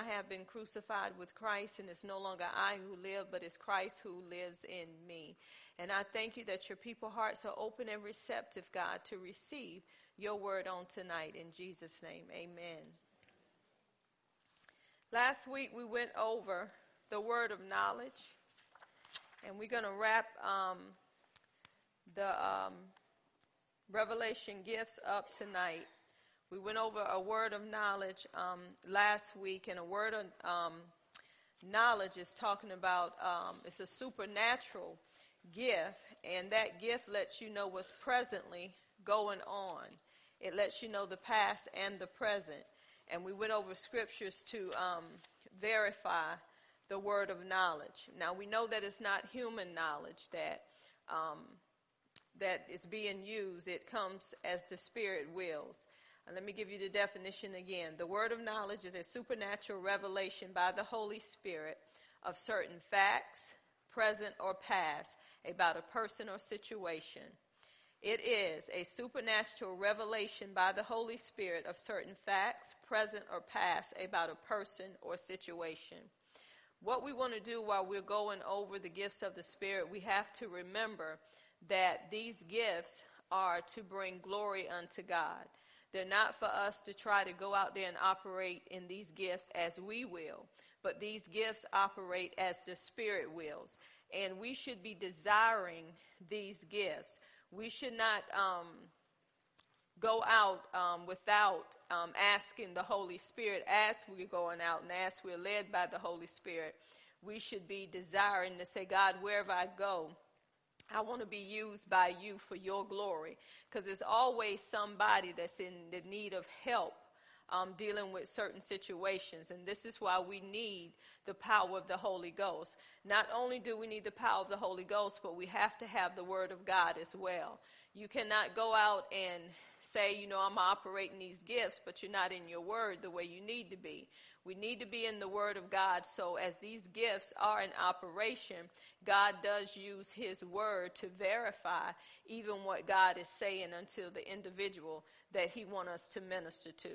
I have been crucified with Christ, and it's no longer I who live, but it's Christ who lives in me. And I thank you that your people hearts are open and receptive, God, to receive your word on tonight. In Jesus' name, amen. Last week we went over the word of knowledge, and we're going to wrap um, the um, revelation gifts up tonight. We went over a word of knowledge um, last week, and a word of um, knowledge is talking about um, it's a supernatural gift, and that gift lets you know what's presently going on. It lets you know the past and the present. And we went over scriptures to um, verify the word of knowledge. Now we know that it's not human knowledge that um, that is being used. It comes as the Spirit wills. And let me give you the definition again. The word of knowledge is a supernatural revelation by the Holy Spirit of certain facts, present or past, about a person or situation. It is a supernatural revelation by the Holy Spirit of certain facts, present or past, about a person or situation. What we want to do while we're going over the gifts of the Spirit, we have to remember that these gifts are to bring glory unto God. They're not for us to try to go out there and operate in these gifts as we will, but these gifts operate as the Spirit wills. And we should be desiring these gifts. We should not um, go out um, without um, asking the Holy Spirit as we're going out and as we're led by the Holy Spirit. We should be desiring to say, God, wherever I go, I want to be used by you for your glory. Because there's always somebody that's in the need of help um, dealing with certain situations. And this is why we need the power of the Holy Ghost. Not only do we need the power of the Holy Ghost, but we have to have the Word of God as well. You cannot go out and say, you know, I'm operating these gifts, but you're not in your Word the way you need to be. We need to be in the Word of God. So, as these gifts are in operation, God does use His Word to verify even what God is saying unto the individual that He wants us to minister to.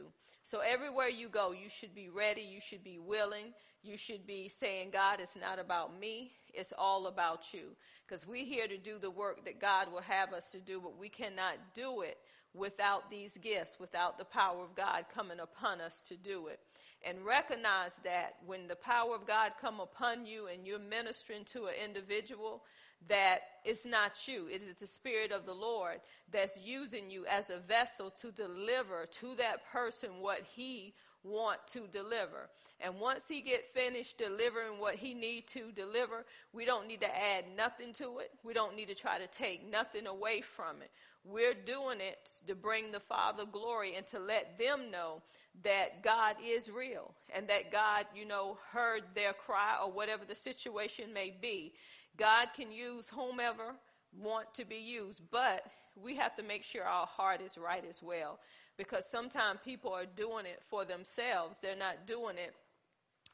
So, everywhere you go, you should be ready, you should be willing, you should be saying, God, it's not about me, it's all about you. Because we're here to do the work that God will have us to do, but we cannot do it without these gifts, without the power of God coming upon us to do it and recognize that when the power of God come upon you and you're ministering to an individual, that it's not you. It is the Spirit of the Lord that's using you as a vessel to deliver to that person what he want to deliver. And once he get finished delivering what he need to deliver, we don't need to add nothing to it. We don't need to try to take nothing away from it. We're doing it to bring the Father glory and to let them know that God is real and that God, you know, heard their cry or whatever the situation may be. God can use whomever want to be used, but we have to make sure our heart is right as well because sometimes people are doing it for themselves. They're not doing it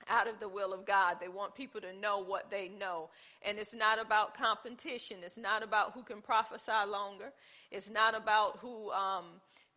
out of the will of God. They want people to know what they know. And it's not about competition. It's not about who can prophesy longer. It's not about who, um,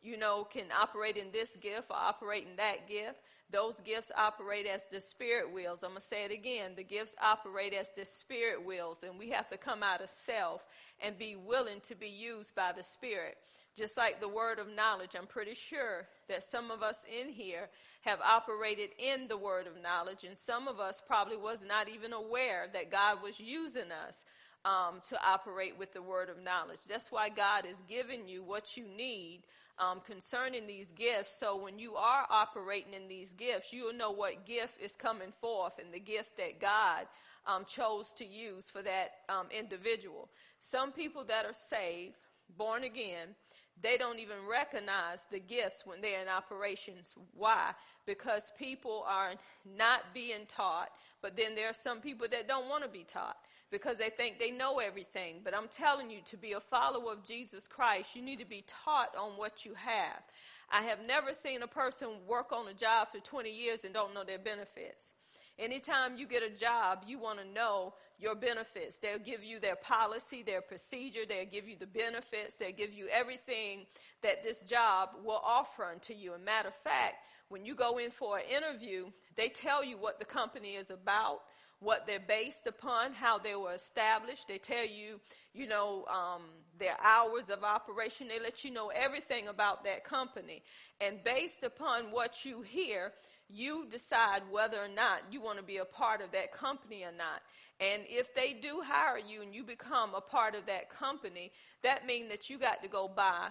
you know, can operate in this gift or operate in that gift. Those gifts operate as the Spirit wills. I'm going to say it again. The gifts operate as the Spirit wills, and we have to come out of self and be willing to be used by the Spirit. Just like the word of knowledge, I'm pretty sure that some of us in here have operated in the word of knowledge, and some of us probably was not even aware that God was using us um, to operate with the word of knowledge. That's why God is giving you what you need um, concerning these gifts. So when you are operating in these gifts, you'll know what gift is coming forth and the gift that God um, chose to use for that um, individual. Some people that are saved, born again, they don't even recognize the gifts when they're in operations. Why? Because people are not being taught, but then there are some people that don't want to be taught because they think they know everything. But I'm telling you, to be a follower of Jesus Christ, you need to be taught on what you have. I have never seen a person work on a job for 20 years and don't know their benefits. Anytime you get a job, you want to know your benefits. They'll give you their policy, their procedure, they'll give you the benefits, they'll give you everything that this job will offer unto you. A matter of fact, when you go in for an interview, they tell you what the company is about, what they're based upon, how they were established. They tell you, you know, um, their hours of operation. They let you know everything about that company. And based upon what you hear, you decide whether or not you want to be a part of that company or not. And if they do hire you and you become a part of that company, that means that you got to go by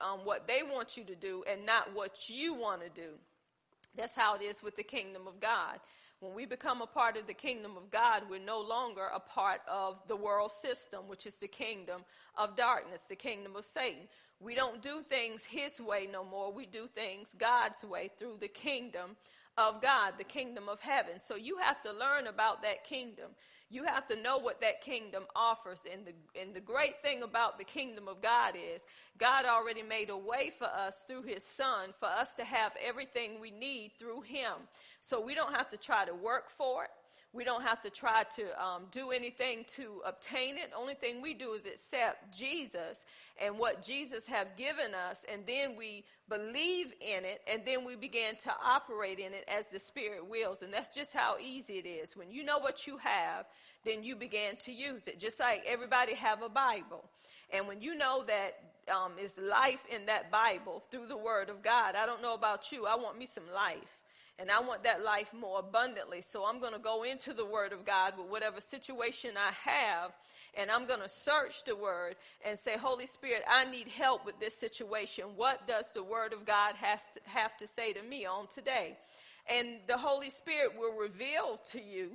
um, what they want you to do and not what you want to do. That's how it is with the kingdom of God. When we become a part of the kingdom of God, we're no longer a part of the world system, which is the kingdom of darkness, the kingdom of Satan. We don't do things his way no more. We do things God's way through the kingdom of God, the kingdom of heaven. So you have to learn about that kingdom. You have to know what that kingdom offers. And the, and the great thing about the kingdom of God is God already made a way for us through his son for us to have everything we need through him. So we don't have to try to work for it. We don't have to try to um, do anything to obtain it. Only thing we do is accept Jesus and what Jesus have given us, and then we believe in it, and then we begin to operate in it as the Spirit wills. And that's just how easy it is. When you know what you have, then you begin to use it. Just like everybody have a Bible. And when you know that um, is life in that Bible through the Word of God, I don't know about you, I want me some life. And I want that life more abundantly. So I'm going to go into the Word of God with whatever situation I have, and I'm going to search the Word and say, Holy Spirit, I need help with this situation. What does the Word of God has to, have to say to me on today? And the Holy Spirit will reveal to you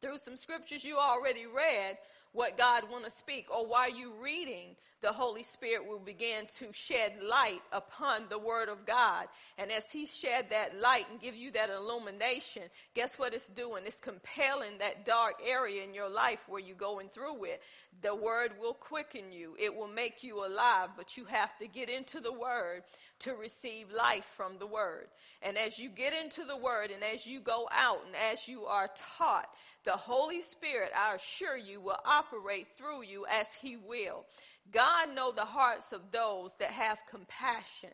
through some scriptures you already read what God want to speak, or while you reading the Holy Spirit will begin to shed light upon the Word of God. And as He shed that light and give you that illumination, guess what it's doing? It's compelling that dark area in your life where you're going through it. The Word will quicken you. It will make you alive, but you have to get into the Word to receive life from the Word. And as you get into the Word and as you go out and as you are taught, the Holy Spirit, I assure you, will operate through you as He will. God know the hearts of those that have compassion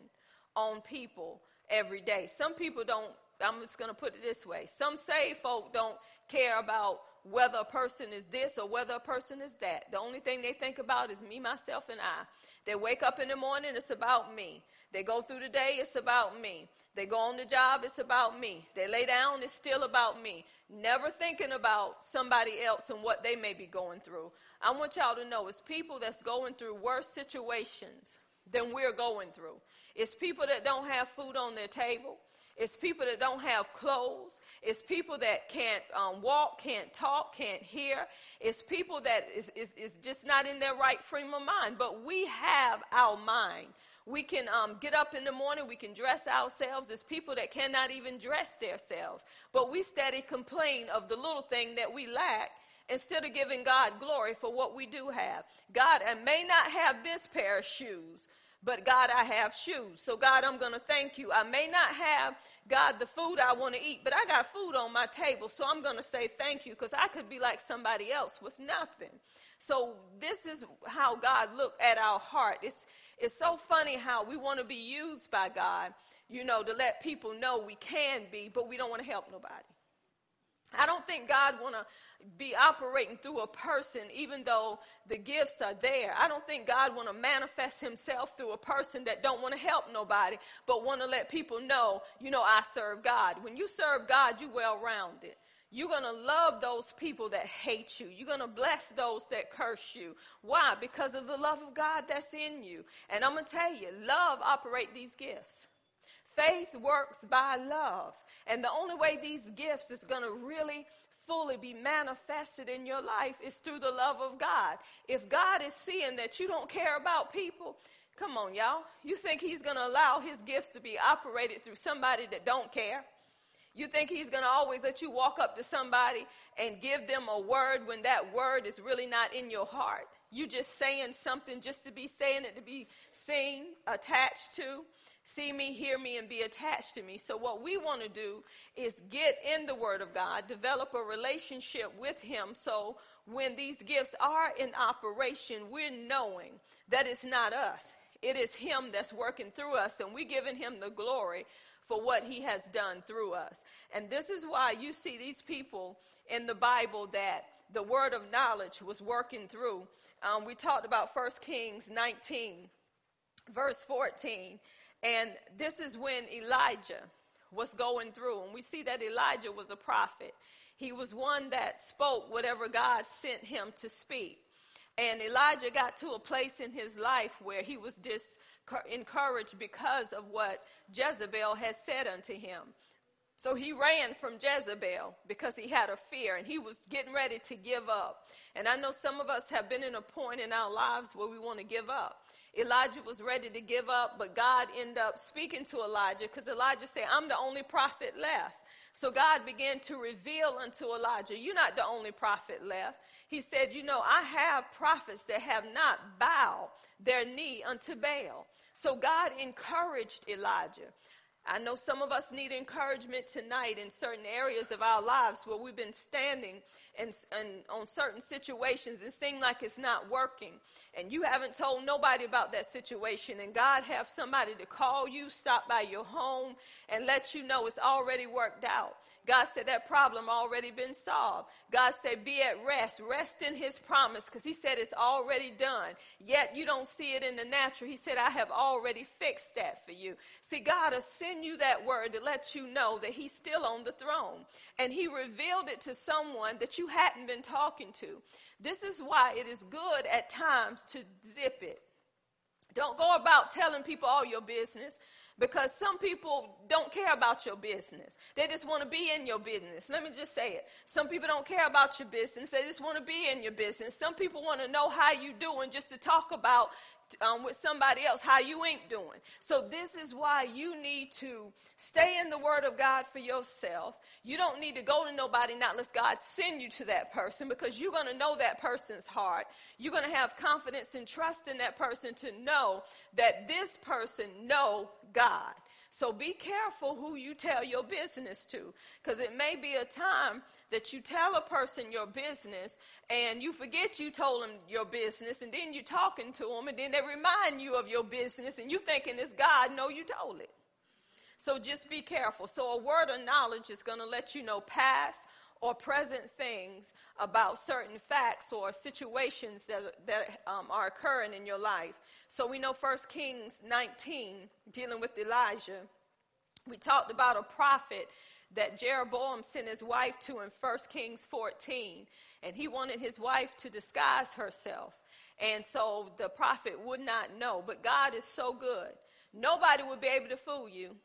on people every day. Some people don't, I'm just going to put it this way. Some saved folk don't care about whether a person is this or whether a person is that. The only thing they think about is me, myself, and I. They wake up in the morning, it's about me. They go through the day, it's about me. They go on the job, it's about me. They lay down, it's still about me. Never thinking about somebody else and what they may be going through. I want y'all to know it's people that's going through worse situations than we're going through. It's people that don't have food on their table. It's people that don't have clothes. It's people that can't um, walk, can't talk, can't hear. It's people that is, is, is just not in their right frame of mind. But we have our mind. We can um, get up in the morning, we can dress ourselves. There's people that cannot even dress themselves. But we steady complain of the little thing that we lack instead of giving God glory for what we do have. God, I may not have this pair of shoes, but God, I have shoes. So, God, I'm going to thank you. I may not have, God, the food I want to eat, but I got food on my table. So, I'm going to say thank you because I could be like somebody else with nothing. So, this is how God looked at our heart. It's, it's so funny how we want to be used by God, you know, to let people know we can be, but we don't want to help nobody. I don't think God want to be operating through a person even though the gifts are there. I don't think God want to manifest himself through a person that don't want to help nobody but want to let people know, you know, I serve God. When you serve God, you well rounded. You're going to love those people that hate you. You're going to bless those that curse you. Why? Because of the love of God that's in you. And I'm going to tell you, love operate these gifts. Faith works by love. And the only way these gifts is going to really fully be manifested in your life is through the love of God. If God is seeing that you don't care about people, come on, y'all. You think he's going to allow his gifts to be operated through somebody that don't care? You think he's going to always let you walk up to somebody and give them a word when that word is really not in your heart? You just saying something just to be saying it, to be seen, attached to see me, hear me, and be attached to me. So, what we want to do is get in the Word of God, develop a relationship with Him. So, when these gifts are in operation, we're knowing that it's not us, it is Him that's working through us, and we're giving Him the glory for what he has done through us. And this is why you see these people in the Bible that the word of knowledge was working through. Um, we talked about 1 Kings 19, verse 14. And this is when Elijah was going through. And we see that Elijah was a prophet. He was one that spoke whatever God sent him to speak. And Elijah got to a place in his life where he was dis- encouraged because of what Jezebel had said unto him. So he ran from Jezebel because he had a fear and he was getting ready to give up. And I know some of us have been in a point in our lives where we want to give up. Elijah was ready to give up, but God ended up speaking to Elijah because Elijah said, I'm the only prophet left. So God began to reveal unto Elijah, You're not the only prophet left. He said, You know, I have prophets that have not bowed their knee unto Baal. So God encouraged Elijah. I know some of us need encouragement tonight in certain areas of our lives where we've been standing and, and on certain situations and seem like it's not working. And you haven't told nobody about that situation. And God have somebody to call you, stop by your home, and let you know it's already worked out. God said that problem already been solved. God said be at rest. Rest in his promise because he said it's already done. Yet you don't see it in the natural. He said I have already fixed that for you. See, God will send you that word to let you know that he's still on the throne. And he revealed it to someone that you hadn't been talking to. This is why it is good at times to zip it. Don't go about telling people all your business because some people don't care about your business. They just want to be in your business. Let me just say it. Some people don't care about your business. They just want to be in your business. Some people want to know how you doing just to talk about um, with somebody else how you ain't doing. So this is why you need to stay in the Word of God for yourself. You don't need to go to nobody not unless God send you to that person because you're going to know that person's heart. You're going to have confidence and trust in that person to know that this person know God. So be careful who you tell your business to because it may be a time that you tell a person your business and you forget you told them your business and then you're talking to them and then they remind you of your business and you thinking it's God. No, you told it. So just be careful. So a word of knowledge is going to let you know past or present things about certain facts or situations that, that um, are occurring in your life. So we know 1 Kings 19, dealing with Elijah. We talked about a prophet that Jeroboam sent his wife to in 1 Kings 14. And he wanted his wife to disguise herself. And so the prophet would not know. But God is so good. Nobody would be able to fool you.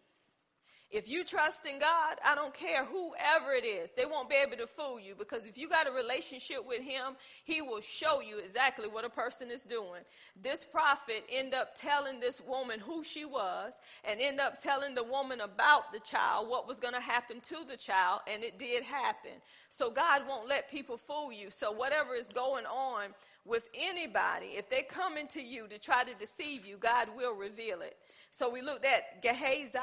If you trust in God, I don't care whoever it is, they won't be able to fool you because if you got a relationship with Him, He will show you exactly what a person is doing. This prophet end up telling this woman who she was and end up telling the woman about the child, what was going to happen to the child, and it did happen. So God won't let people fool you. So whatever is going on with anybody, if they come into you to try to deceive you, God will reveal it. So we looked at Gehazi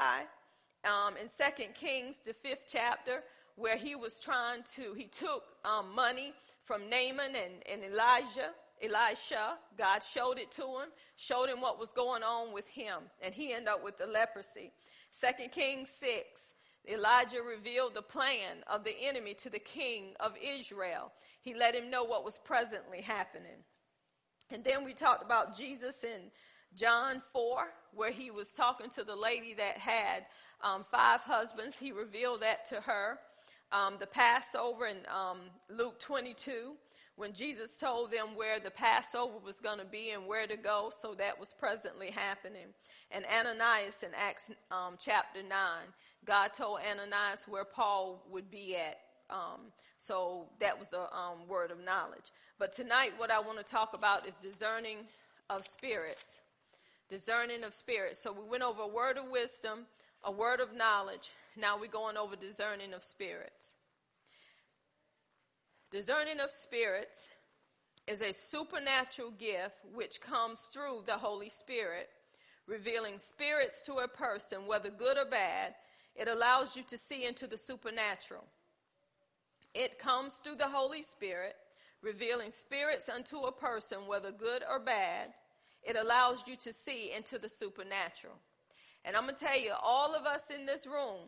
um, in Second Kings, the fifth chapter, where he was trying to, he took um, money from Naaman and, and Elijah, Elisha. God showed it to him, showed him what was going on with him, and he ended up with the leprosy. Second Kings 6, Elijah revealed the plan of the enemy to the king of Israel. He let him know what was presently happening. And then we talked about Jesus in John 4, where he was talking to the lady that had um, five husbands. He revealed that to her. Um, the Passover in um, Luke 22, when Jesus told them where the Passover was going to be and where to go, so that was presently happening. And Ananias in Acts um, chapter 9, God told Ananias where Paul would be at. Um, so that was a um, word of knowledge. But tonight, what I want to talk about is discerning of spirits. Discerning of spirits. So we went over a word of wisdom, a word of knowledge. Now we're going over discerning of spirits. Discerning of spirits is a supernatural gift which comes through the Holy Spirit, revealing spirits to a person, whether good or bad. It allows you to see into the supernatural. It comes through the Holy Spirit, revealing spirits unto a person, whether good or bad. It allows you to see into the supernatural. And I'm going to tell you, all of us in this room,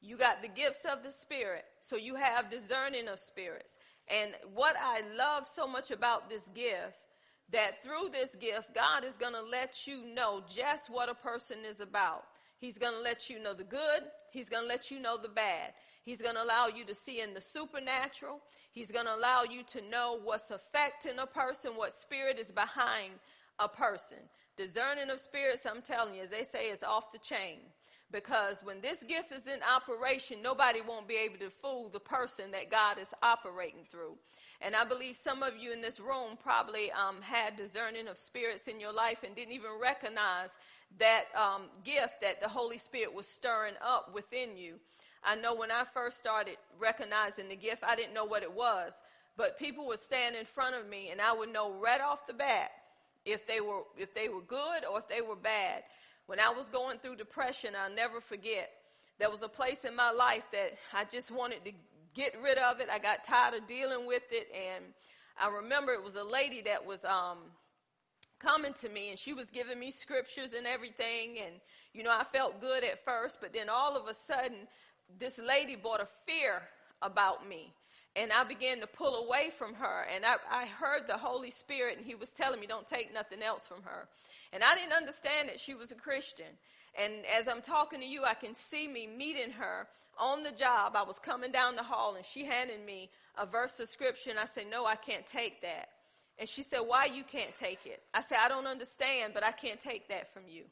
you got the gifts of the Spirit, so you have discerning of spirits. And what I love so much about this gift, that through this gift, God is going to let you know just what a person is about. He's going to let you know the good, He's going to let you know the bad. He's going to allow you to see in the supernatural. He's going to allow you to know what's affecting a person, what spirit is behind a person. Discerning of spirits, I'm telling you, as they say, is off the chain. Because when this gift is in operation, nobody won't be able to fool the person that God is operating through. And I believe some of you in this room probably um, had discerning of spirits in your life and didn't even recognize that um, gift that the Holy Spirit was stirring up within you. I know when I first started recognizing the gift, I didn't know what it was, but people would stand in front of me and I would know right off the bat if they were if they were good or if they were bad. When I was going through depression, I'll never forget. There was a place in my life that I just wanted to get rid of it. I got tired of dealing with it and I remember it was a lady that was um, coming to me and she was giving me scriptures and everything and you know I felt good at first but then all of a sudden this lady brought a fear about me. And I began to pull away from her. And I, I heard the Holy Spirit, and He was telling me, don't take nothing else from her. And I didn't understand that she was a Christian. And as I'm talking to you, I can see me meeting her on the job. I was coming down the hall, and she handed me a verse of scripture, and I said, No, I can't take that. And she said, Why you can't take it? I said, I don't understand, but I can't take that from you.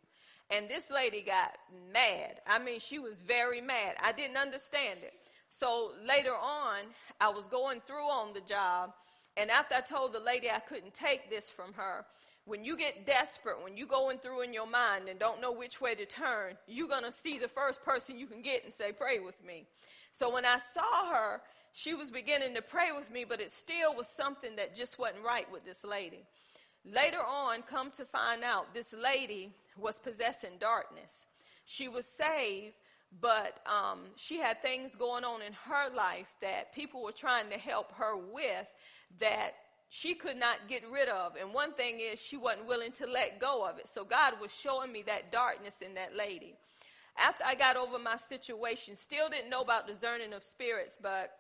And this lady got mad. I mean, she was very mad. I didn't understand it. So later on, I was going through on the job, and after I told the lady I couldn't take this from her, when you get desperate, when you're going through in your mind and don't know which way to turn, you're going to see the first person you can get and say, Pray with me. So when I saw her, she was beginning to pray with me, but it still was something that just wasn't right with this lady. Later on, come to find out, this lady was possessing darkness. She was saved, but um, she had things going on in her life that people were trying to help her with that she could not get rid of. And one thing is, she wasn't willing to let go of it. So God was showing me that darkness in that lady. After I got over my situation, still didn't know about discerning of spirits, but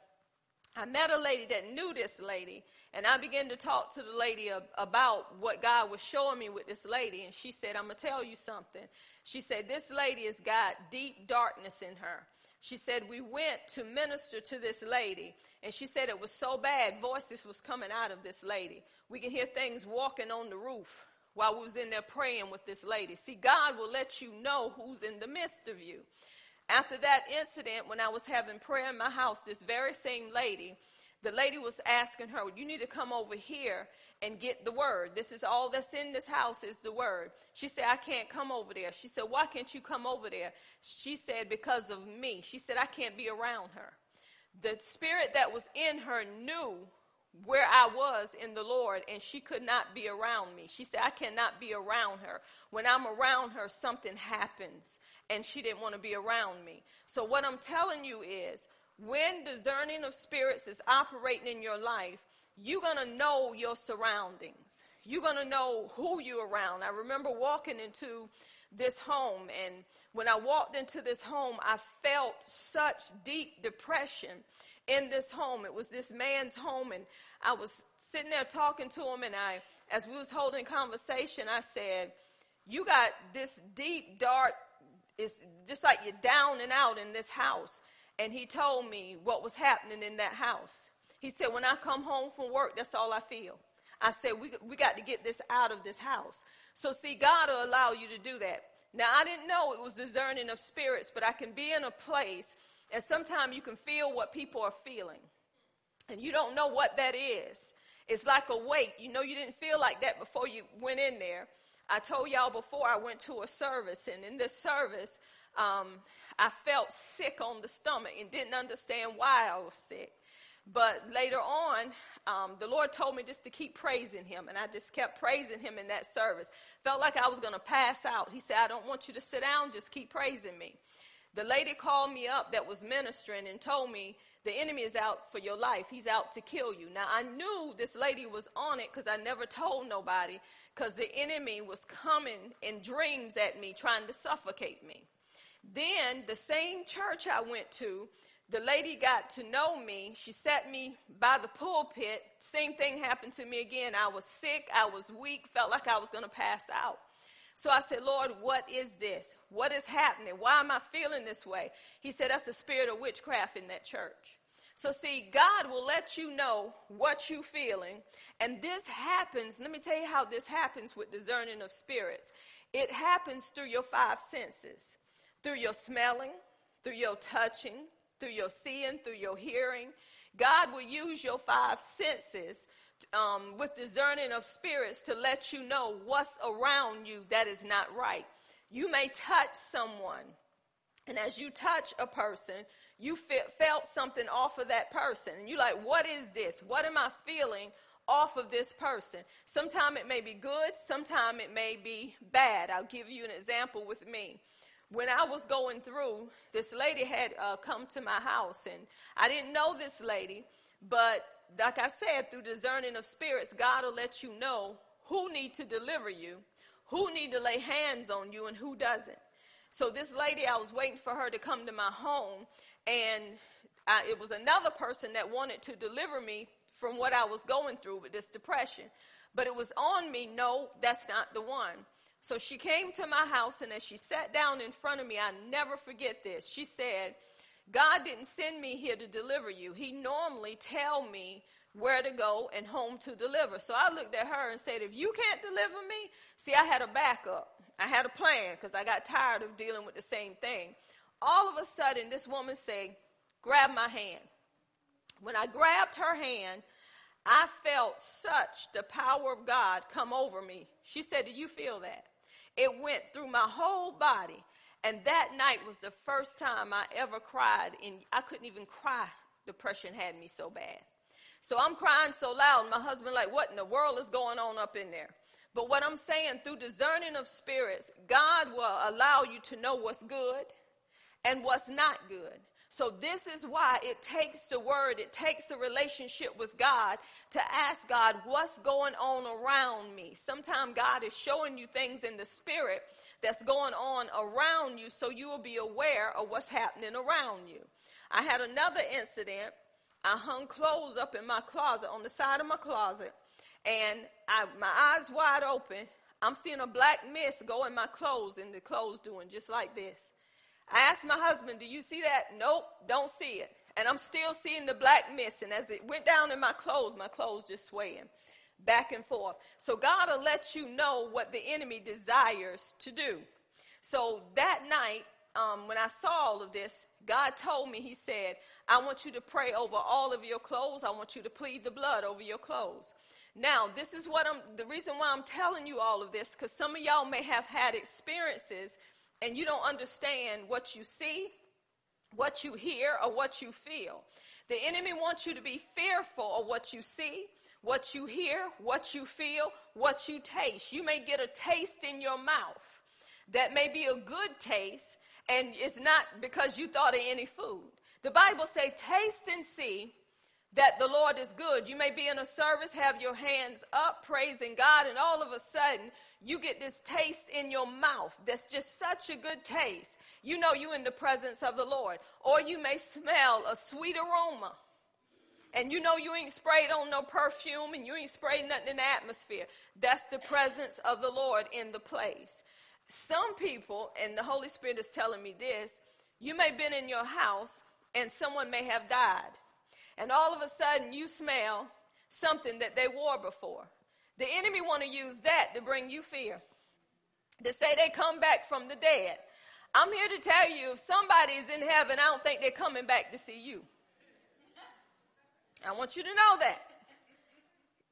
I met a lady that knew this lady, and I began to talk to the lady about what God was showing me with this lady. And she said, I'm going to tell you something. She said, This lady has got deep darkness in her. She said, We went to minister to this lady, and she said it was so bad, voices was coming out of this lady. We can hear things walking on the roof while we was in there praying with this lady. See, God will let you know who's in the midst of you. After that incident, when I was having prayer in my house, this very same lady, the lady was asking her, You need to come over here and get the word. This is all that's in this house is the word. She said, I can't come over there. She said, Why can't you come over there? She said, Because of me. She said, I can't be around her. The spirit that was in her knew where I was in the Lord, and she could not be around me. She said, I cannot be around her. When I'm around her, something happens, and she didn't want to be around me. So, what I'm telling you is, when discerning of spirits is operating in your life, you're going to know your surroundings. You're going to know who you're around. I remember walking into this home, and when I walked into this home, I felt such deep depression in this home. It was this man's home, and I was sitting there talking to him, and I, as we was holding conversation, I said, "You got this deep, dark. It's just like you're down and out in this house." And he told me what was happening in that house. He said, When I come home from work, that's all I feel. I said, we, we got to get this out of this house. So, see, God will allow you to do that. Now, I didn't know it was discerning of spirits, but I can be in a place, and sometimes you can feel what people are feeling. And you don't know what that is. It's like a weight. You know, you didn't feel like that before you went in there. I told y'all before I went to a service, and in this service, um, I felt sick on the stomach and didn't understand why I was sick. But later on, um, the Lord told me just to keep praising Him, and I just kept praising Him in that service. Felt like I was going to pass out. He said, I don't want you to sit down, just keep praising me. The lady called me up that was ministering and told me The enemy is out for your life. He's out to kill you. Now, I knew this lady was on it because I never told nobody because the enemy was coming in dreams at me, trying to suffocate me. Then, the same church I went to, the lady got to know me. She sat me by the pulpit. Same thing happened to me again. I was sick, I was weak, felt like I was going to pass out. So I said, Lord, what is this? What is happening? Why am I feeling this way? He said, That's the spirit of witchcraft in that church. So, see, God will let you know what you're feeling. And this happens, let me tell you how this happens with discerning of spirits. It happens through your five senses through your smelling, through your touching, through your seeing, through your hearing. God will use your five senses um, with discerning of spirits to let you know what's around you that is not right. You may touch someone, and as you touch a person, you felt something off of that person. And you're like, what is this? What am I feeling off of this person? Sometimes it may be good, sometimes it may be bad. I'll give you an example with me when I was going through, this lady had uh, come to my house, and I didn't know this lady, but like I said, through discerning of spirits, God will let you know who need to deliver you, who need to lay hands on you, and who doesn't. So this lady, I was waiting for her to come to my home, and I, it was another person that wanted to deliver me from what I was going through with this depression. But it was on me, no, that's not the one. So she came to my house, and as she sat down in front of me, I never forget this. She said, God didn't send me here to deliver you. He normally tell me where to go and home to deliver. So I looked at her and said, if you can't deliver me, see, I had a backup. I had a plan because I got tired of dealing with the same thing. All of a sudden, this woman said, grab my hand. When I grabbed her hand, I felt such the power of God come over me. She said, Do you feel that? It went through my whole body. And that night was the first time I ever cried. And I couldn't even cry. Depression had me so bad. So I'm crying so loud. My husband, like, what in the world is going on up in there? But what I'm saying, through discerning of spirits, God will allow you to know what's good and what's not good. So, this is why it takes the word, it takes a relationship with God to ask God, what's going on around me? Sometimes God is showing you things in the spirit that's going on around you so you will be aware of what's happening around you. I had another incident. I hung clothes up in my closet, on the side of my closet, and I, my eyes wide open. I'm seeing a black mist go in my clothes, and the clothes doing just like this. I asked my husband, Do you see that? Nope, don't see it. And I'm still seeing the black mist. And as it went down in my clothes, my clothes just swaying back and forth. So God will let you know what the enemy desires to do. So that night, um, when I saw all of this, God told me, He said, I want you to pray over all of your clothes. I want you to plead the blood over your clothes. Now, this is what I'm, the reason why I'm telling you all of this, because some of y'all may have had experiences and you don't understand what you see, what you hear, or what you feel. The enemy wants you to be fearful of what you see, what you hear, what you feel, what you taste. You may get a taste in your mouth that may be a good taste, and it's not because you thought of any food. The Bible say, taste and see that the Lord is good. You may be in a service, have your hands up, praising God, and all of a sudden you get this taste in your mouth that's just such a good taste. You know you in the presence of the Lord. Or you may smell a sweet aroma. And you know you ain't sprayed on no perfume and you ain't sprayed nothing in the atmosphere. That's the presence of the Lord in the place. Some people, and the Holy Spirit is telling me this, you may have been in your house and someone may have died. And all of a sudden you smell something that they wore before. The enemy want to use that to bring you fear. To say they come back from the dead. I'm here to tell you if somebody is in heaven, I don't think they're coming back to see you. I want you to know that.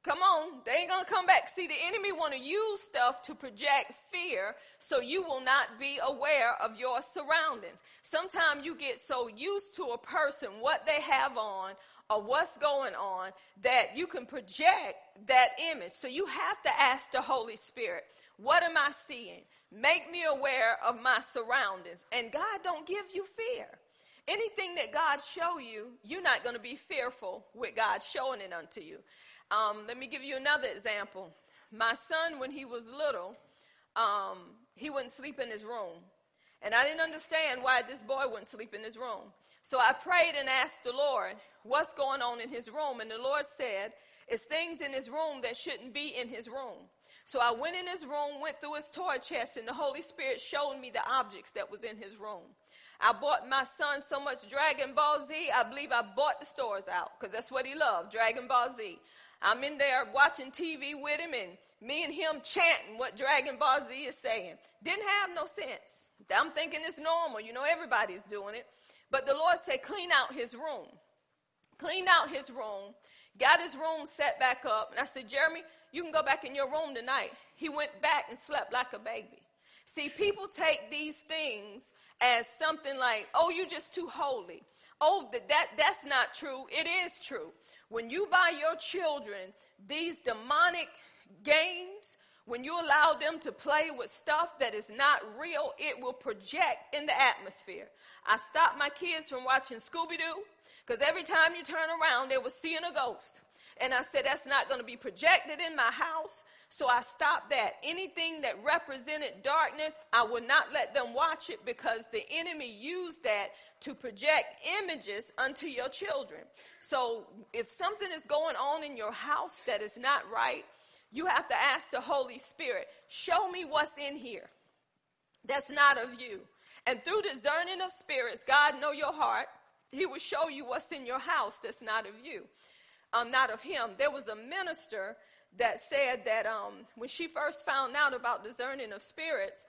Come on, they ain't gonna come back. See, the enemy want to use stuff to project fear so you will not be aware of your surroundings. Sometimes you get so used to a person, what they have on, or what's going on that you can project that image. So you have to ask the Holy Spirit, what am I seeing? Make me aware of my surroundings. And God don't give you fear. anything that God show you, you're not going to be fearful with God showing it unto you. Um, let me give you another example. My son, when he was little, um, he wouldn't sleep in his room. And I didn't understand why this boy wouldn't sleep in his room. So I prayed and asked the Lord, what's going on in his room? And the Lord said, it's things in his room that shouldn't be in his room. So I went in his room, went through his toy chest, and the Holy Spirit showed me the objects that was in his room. I bought my son so much Dragon Ball Z, I believe I bought the stores out because that's what he loved, Dragon Ball Z. I'm in there watching TV with him and me and him chanting what Dragon Ball Z is saying. Didn't have no sense. I'm thinking it's normal. You know, everybody's doing it. But the Lord said, clean out his room. Cleaned out his room, got his room set back up. And I said, Jeremy, you can go back in your room tonight. He went back and slept like a baby. See, people take these things as something like, oh, you're just too holy. Oh, that, that that's not true. It is true. When you buy your children these demonic games, when you allow them to play with stuff that is not real, it will project in the atmosphere. I stopped my kids from watching Scooby Doo because every time you turn around, they were seeing a ghost. And I said, that's not going to be projected in my house. So I stopped that. Anything that represented darkness, I would not let them watch it because the enemy used that to project images unto your children. So if something is going on in your house that is not right, you have to ask the Holy Spirit, show me what's in here that's not of you. And through discerning of spirits, God know your heart. He will show you what's in your house that's not of you, um, not of him. There was a minister that said that um, when she first found out about discerning of spirits,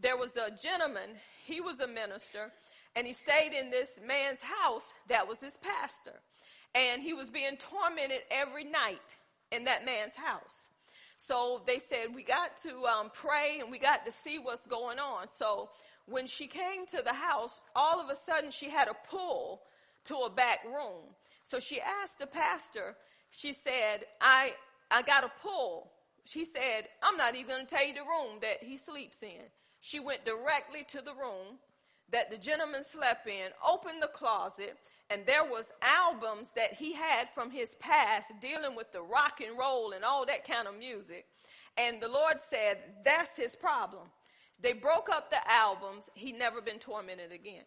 there was a gentleman, he was a minister, and he stayed in this man's house that was his pastor. And he was being tormented every night in that man's house. So they said, We got to um, pray and we got to see what's going on. So when she came to the house, all of a sudden she had a pull to a back room. So she asked the pastor, she said, I, I got a pull. She said, I'm not even going to tell you the room that he sleeps in. She went directly to the room that the gentleman slept in, opened the closet, and there was albums that he had from his past dealing with the rock and roll and all that kind of music. And the Lord said, that's his problem. They broke up the albums. He'd never been tormented again.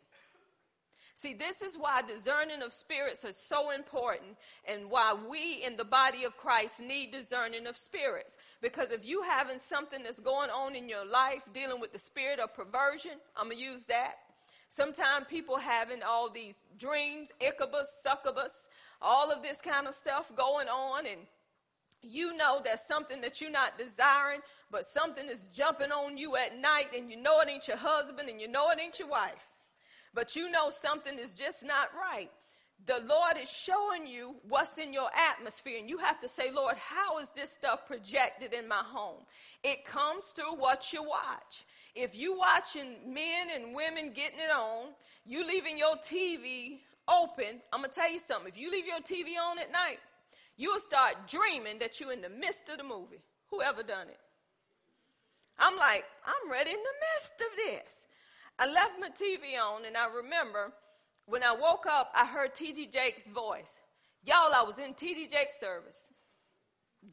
See, this is why discerning of spirits is so important and why we in the body of Christ need discerning of spirits. Because if you having something that's going on in your life dealing with the spirit of perversion, I'm going to use that. Sometimes people having all these dreams, incubus, succubus, all of this kind of stuff going on and you know there's something that you're not desiring, but something is jumping on you at night and you know it ain't your husband and you know it ain't your wife but you know something is just not right. The Lord is showing you what's in your atmosphere, and you have to say, Lord, how is this stuff projected in my home? It comes through what you watch. If you watching men and women getting it on, you leaving your TV open, I'm gonna tell you something. If you leave your TV on at night, you'll start dreaming that you're in the midst of the movie. Whoever done it? I'm like, I'm ready in the midst of this. I left my TV on, and I remember when I woke up, I heard T.D. Jakes' voice. Y'all, I was in T.D. Jakes' service.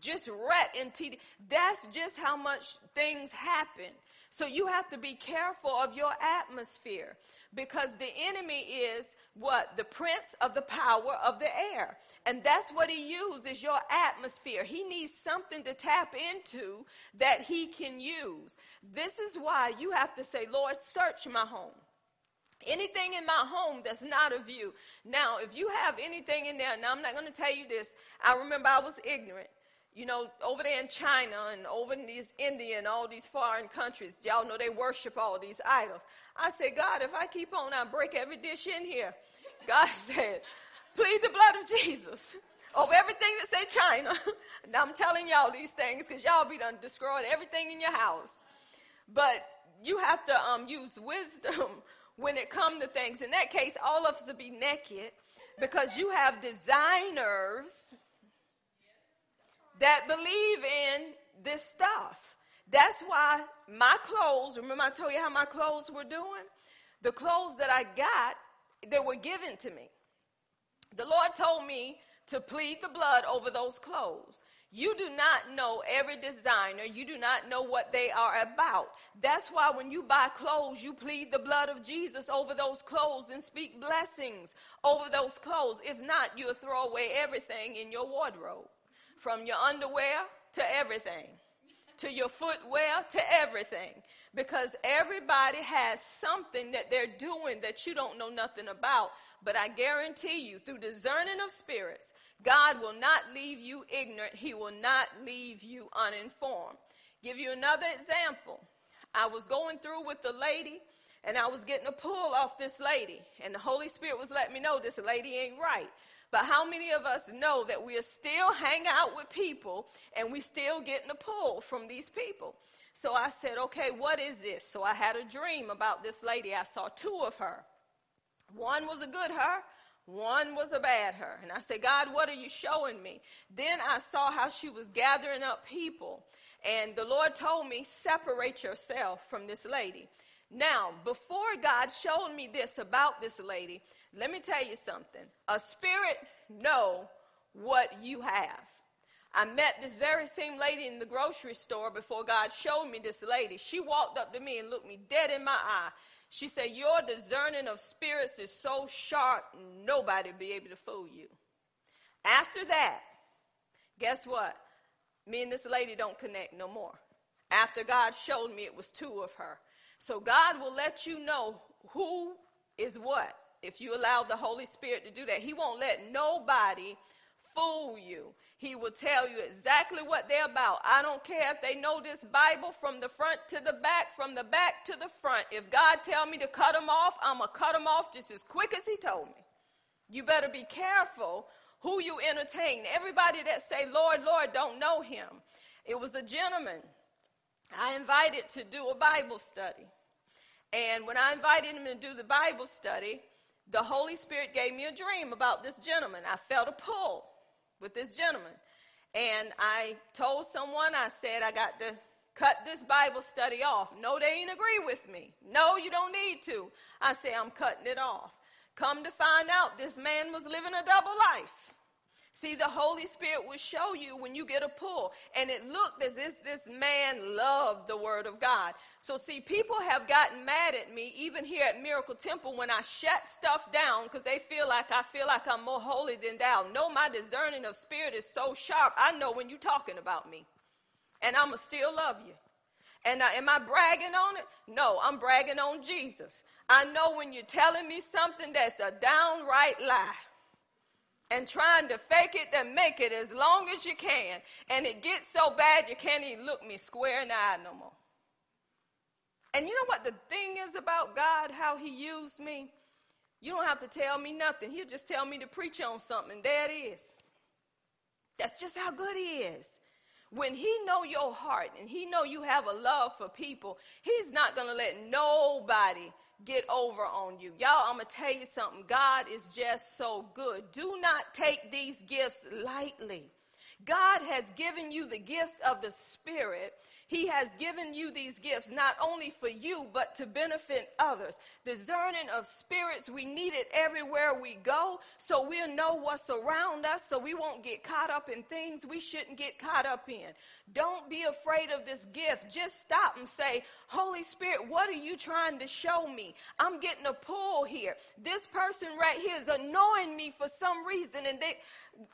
Just right in T.D. That's just how much things happen. So you have to be careful of your atmosphere because the enemy is what? The prince of the power of the air. And that's what he uses your atmosphere. He needs something to tap into that he can use. This is why you have to say, Lord, search my home. Anything in my home that's not of you. Now, if you have anything in there, now I'm not going to tell you this. I remember I was ignorant you know, over there in China and over in these India and all these foreign countries, y'all know they worship all these idols. I said, God, if I keep on, I break every dish in here. God said, plead the blood of Jesus over everything that say China. now I'm telling y'all these things because y'all be done destroyed everything in your house. But you have to um, use wisdom when it comes to things. In that case, all of us will be naked because you have designers that believe in this stuff. That's why my clothes, remember I told you how my clothes were doing? The clothes that I got they were given to me. The Lord told me to plead the blood over those clothes. You do not know every designer. You do not know what they are about. That's why when you buy clothes, you plead the blood of Jesus over those clothes and speak blessings over those clothes. If not, you'll throw away everything in your wardrobe from your underwear to everything, to your footwear to everything. Because everybody has something that they're doing that you don't know nothing about. But I guarantee you, through discerning of spirits, God will not leave you ignorant. He will not leave you uninformed. Give you another example. I was going through with the lady and I was getting a pull off this lady and the Holy Spirit was letting me know this lady ain't right. But how many of us know that we are still hang out with people and we still getting a pull from these people? So I said, okay, what is this? So I had a dream about this lady. I saw two of her. One was a good her, one was a bad her. And I said, God, what are you showing me? Then I saw how she was gathering up people. And the Lord told me, separate yourself from this lady. Now, before God showed me this about this lady, let me tell you something. A spirit know what you have. I met this very same lady in the grocery store before God showed me this lady. She walked up to me and looked me dead in my eye. She said, Your discerning of spirits is so sharp, nobody be able to fool you. After that, guess what? Me and this lady don't connect no more. After God showed me it was two of her. So God will let you know who is what if you allow the Holy Spirit to do that. He won't let nobody fool you. He will tell you exactly what they're about. I don't care if they know this Bible from the front to the back, from the back to the front. If God tell me to cut them off, I'm going to cut them off just as quick as he told me. You better be careful who you entertain. Everybody that say, Lord, Lord, don't know him. It was a gentleman I invited to do a Bible study. And when I invited him to do the Bible study, the Holy Spirit gave me a dream about this gentleman. I felt a pull with this gentleman. And I told someone, I said, I got to cut this Bible study off. No, they ain't agree with me. No, you don't need to. I say, I'm cutting it off. Come to find out, this man was living a double life. See, the Holy Spirit will show you when you get a pull. And it looked as if this man loved the Word of God. So, see, people have gotten mad at me, even here at Miracle Temple, when I shut stuff down because they feel like I feel like I'm more holy than thou. No, my discerning of spirit is so sharp. I know when you're talking about me. And I'm going to still love you. And uh, am I bragging on it? No, I'm bragging on Jesus. I know when you're telling me something that's a downright lie and trying to fake it and make it as long as you can. And it gets so bad you can't even look me square in the eye no more. And you know what the thing is about God, how he used me? You don't have to tell me nothing. He'll just tell me to preach on something. There it is. That's just how good he is. When he know your heart and he know you have a love for people, he's not going to let nobody get over on you. Y'all, I'm going to tell you something. God is just so good. Do not take these gifts lightly. God has given you the gifts of the Spirit he has given you these gifts not only for you, but to benefit others. Discerning of spirits, we need it everywhere we go so we'll know what's around us so we won't get caught up in things we shouldn't get caught up in. Don't be afraid of this gift. Just stop and say, Holy Spirit, what are you trying to show me? I'm getting a pull here. This person right here is annoying me for some reason and they,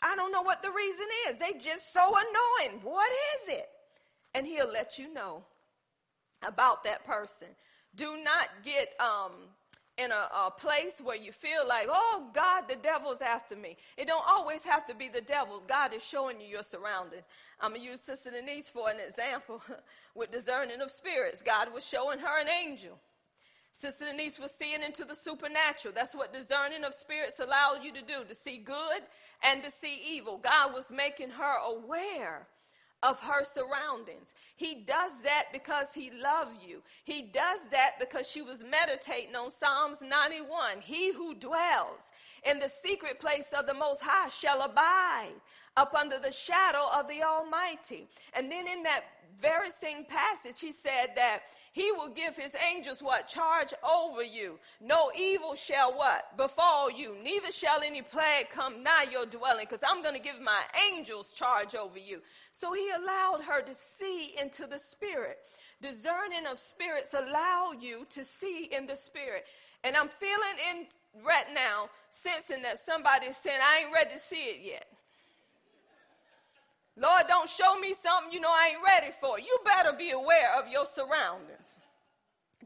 I don't know what the reason is. They just so annoying. What is it? And he'll let you know about that person. Do not get um, in a, a, place where you feel like, oh God, the devil's after me. It don't always have to be the devil. God is showing you your surroundings. I'm gonna use Sister Denise for an example with discerning of spirits. God was showing her an angel. Sister Denise was seeing into the supernatural. That's what discerning of spirits allowed you to do, to see good and to see evil. God was making her aware of her surroundings. He does that because he loved you. He does that because she was meditating on Psalms 91. He who dwells in the secret place of the Most High shall abide up under the shadow of the Almighty. And then in that very same passage, he said that he will give his angels what? Charge over you. No evil shall what? Befall you. Neither shall any plague come nigh your dwelling, because I'm going to give my angels charge over you. So he allowed her to see into the spirit. Discerning of spirits allow you to see in the spirit. And I'm feeling in right now, sensing that somebody is saying, I ain't ready to see it yet. Lord, don't show me something you know I ain't ready for. You better be aware of your surroundings.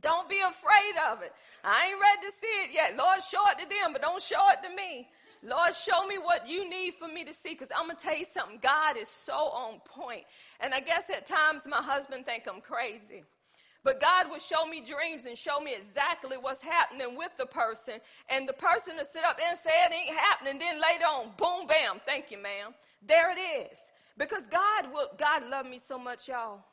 Don't be afraid of it. I ain't ready to see it yet. Lord, show it to them, but don't show it to me. Lord, show me what you need for me to see because I'm going to tell you something. God is so on point. And I guess at times my husband think I'm crazy. But God will show me dreams and show me exactly what's happening with the person. And the person will sit up and say it ain't happening. Then later on, boom, bam, thank you, ma'am. There it is. Because God will, God love me so much, y'all,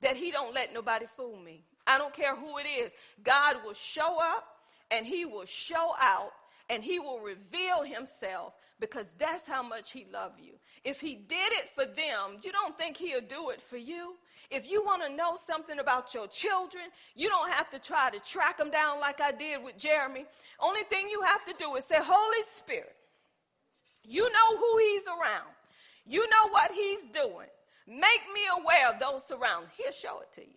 that he don't let nobody fool me. I don't care who it is. God will show up and he will show out and he will reveal himself because that's how much he loved you. If he did it for them, you don't think he'll do it for you? If you want to know something about your children, you don't have to try to track them down like I did with Jeremy. Only thing you have to do is say, Holy Spirit, you know who he's around. You know what he's doing. Make me aware of those surroundings. He'll show it to you.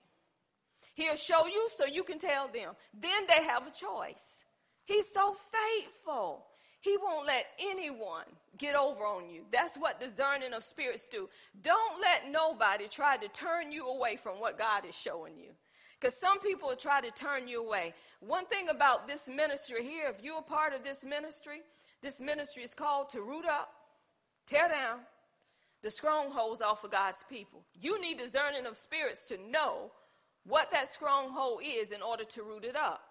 He'll show you so you can tell them. Then they have a choice. He's so faithful. He won't let anyone get over on you. That's what discerning of spirits do. Don't let nobody try to turn you away from what God is showing you. Because some people try to turn you away. One thing about this ministry here, if you're a part of this ministry, this ministry is called to root up, tear down, the strongholds off of God's people. You need discerning of spirits to know what that stronghold is in order to root it up.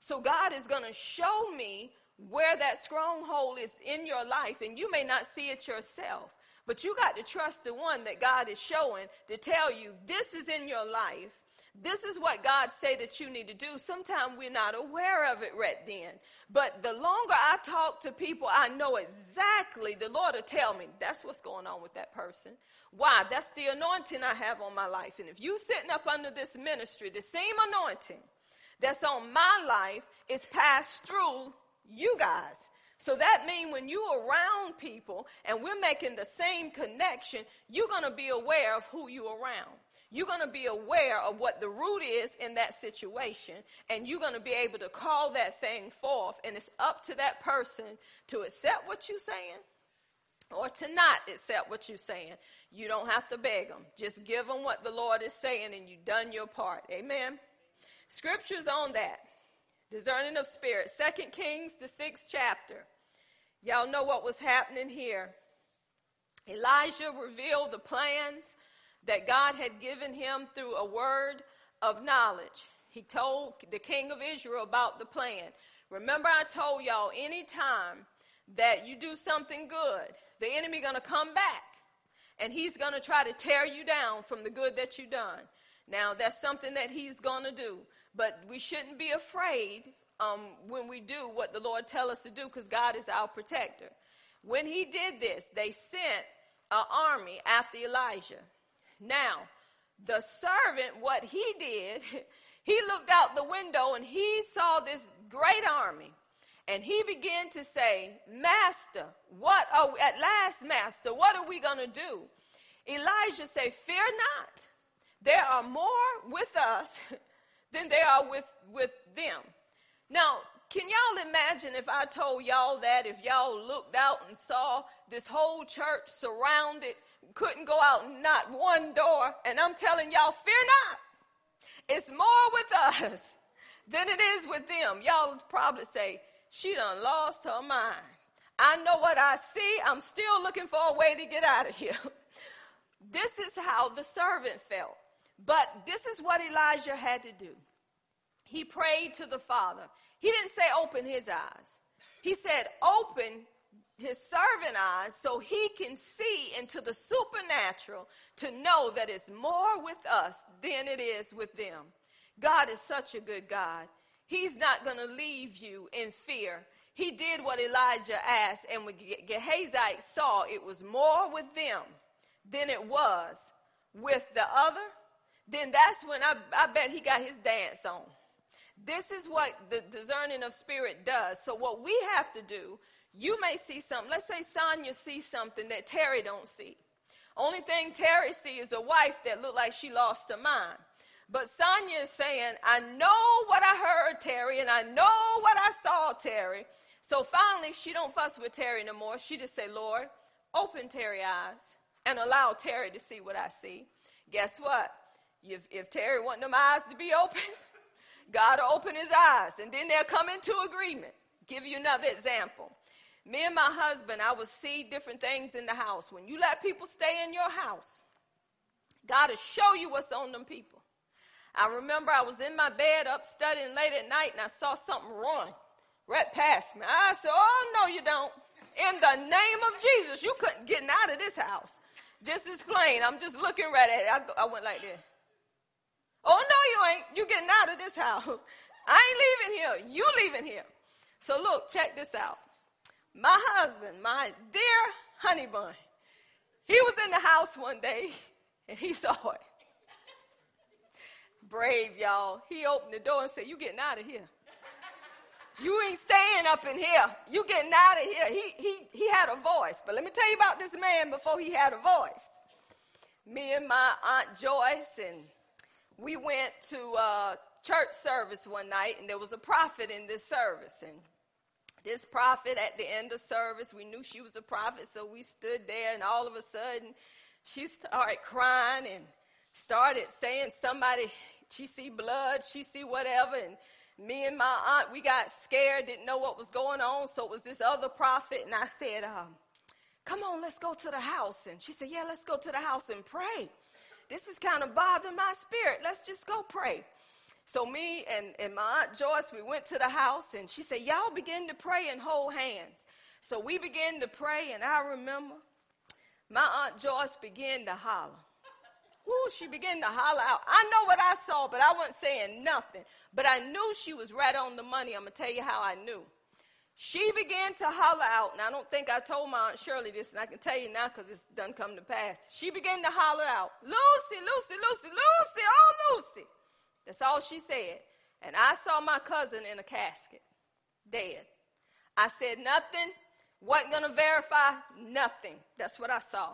So God is going to show me where that stronghold is in your life, and you may not see it yourself. But you got to trust the one that God is showing to tell you this is in your life this is what God say that you need to do. Sometimes we're not aware of it right then. But the longer I talk to people, I know exactly, the Lord will tell me, that's what's going on with that person. Why? That's the anointing I have on my life. And if you sitting up under this ministry, the same anointing that's on my life is passed through you guys. So that means when you around people and we're making the same connection, you're going to be aware of who you around you're going to be aware of what the root is in that situation, and you're going to be able to call that thing forth. And it's up to that person to accept what you're saying or to not accept what you're saying. You don't have to beg them. Just give them what the Lord is saying, and you've done your part. Amen. Scriptures on that. Discerning of spirit. Second Kings, the sixth chapter. Y'all know what was happening here. Elijah revealed the plans that God had given him through a word of knowledge. He told the king of Israel about the plan. Remember, I told y'all anytime that you do something good, the enemy to come back and he's to try to tear you down from the good that you've done. Now, that's something that he's to do, but we shouldn't be afraid um, when we do what the Lord tell us to do because God is our protector. When he did this, they sent an army after Elijah. Now, the servant, what he did, he looked out the window and he saw this great army. And he began to say, Master, what are we, at last, Master, what are we going to do? Elijah said, Fear not. There are more with us than there are with, with them. Now, can y'all imagine if I told y'all that, if y'all looked out and saw this whole church surrounded couldn't go out not one door. And I'm telling y'all, fear not. It's more with us than it is with them. Y'all probably say, she done lost her mind. I know what I see. I'm still looking for a way to get out of here. this is how the servant felt. But this is what Elijah had to do. He prayed to the Father. He didn't say open his eyes. He said open his servant eyes so he can see into the supernatural to know that it's more with us than it is with them. God is such a good God. He's not going to leave you in fear. he did what Elijah asked, and when Gehazi saw it was more with them than it was with the other, then that's when I, I bet he got his dance on. This is what the discerning of spirit does. So what we have to do, you may see something. Let's say Sonia sees something that Terry don't see. Only thing Terry sees is a wife that looked like she lost her mind. But Sonia is saying, I know what I heard, Terry, and I know what I saw, Terry. So finally, she don't fuss with Terry no more. She just say, Lord, open Terry eyes and allow Terry to see what I see. Guess what? If, if Terry want them eyes to be open, God will open his eyes, and then they'll come into agreement. Give you another example. Me and my husband, I would see different things in the house. When you let people stay in your house, God will show you what's on them people. I remember I was in my bed up studying late at night and I saw something run right past me. I said, Oh, no, you don't. In the name of Jesus, you couldn't get out of this house. Just as plain. I'm just looking right at it. I, I went like this. Oh, no, you ain't. You getting out of this house. I ain't leaving here. You leaving here. So look, check this out. My husband, my dear honey bun, he was in the house one day and he saw it. Brave, y'all. He opened the door and said, You getting out of here. You ain't staying up in here. You getting out of here. He, he, he had a voice. But let me tell you about this man before he had a voice. Me and my Aunt Joyce and we went to a church service one night, and there was a prophet in this service. And this prophet, at the end of service, we knew she was a prophet, so we stood there, and all of a sudden, she started crying and started saying, "Somebody, she see blood, she see whatever." And me and my aunt, we got scared, didn't know what was going on. So it was this other prophet, and I said, um, "Come on, let's go to the house." And she said, "Yeah, let's go to the house and pray." this is kind of bothering my spirit. Let's just go pray. So me and, and my aunt Joyce, we went to the house and she said, y'all begin to pray and hold hands. So we began to pray and I remember my aunt Joyce began to holler. Ooh, she began to holler out. I know what I saw, but I wasn't saying nothing. But I knew she was right on the money. I'm going to tell you how I knew. She began to holler out, and I don't think I told my Aunt Shirley this, and I can tell you now because it's done come to pass. She began to holler out, Lucy, Lucy, Lucy, Lucy, oh, Lucy. That's all she said. And I saw my cousin in a casket, dead. I said nothing, wasn't going to verify nothing. That's what I saw.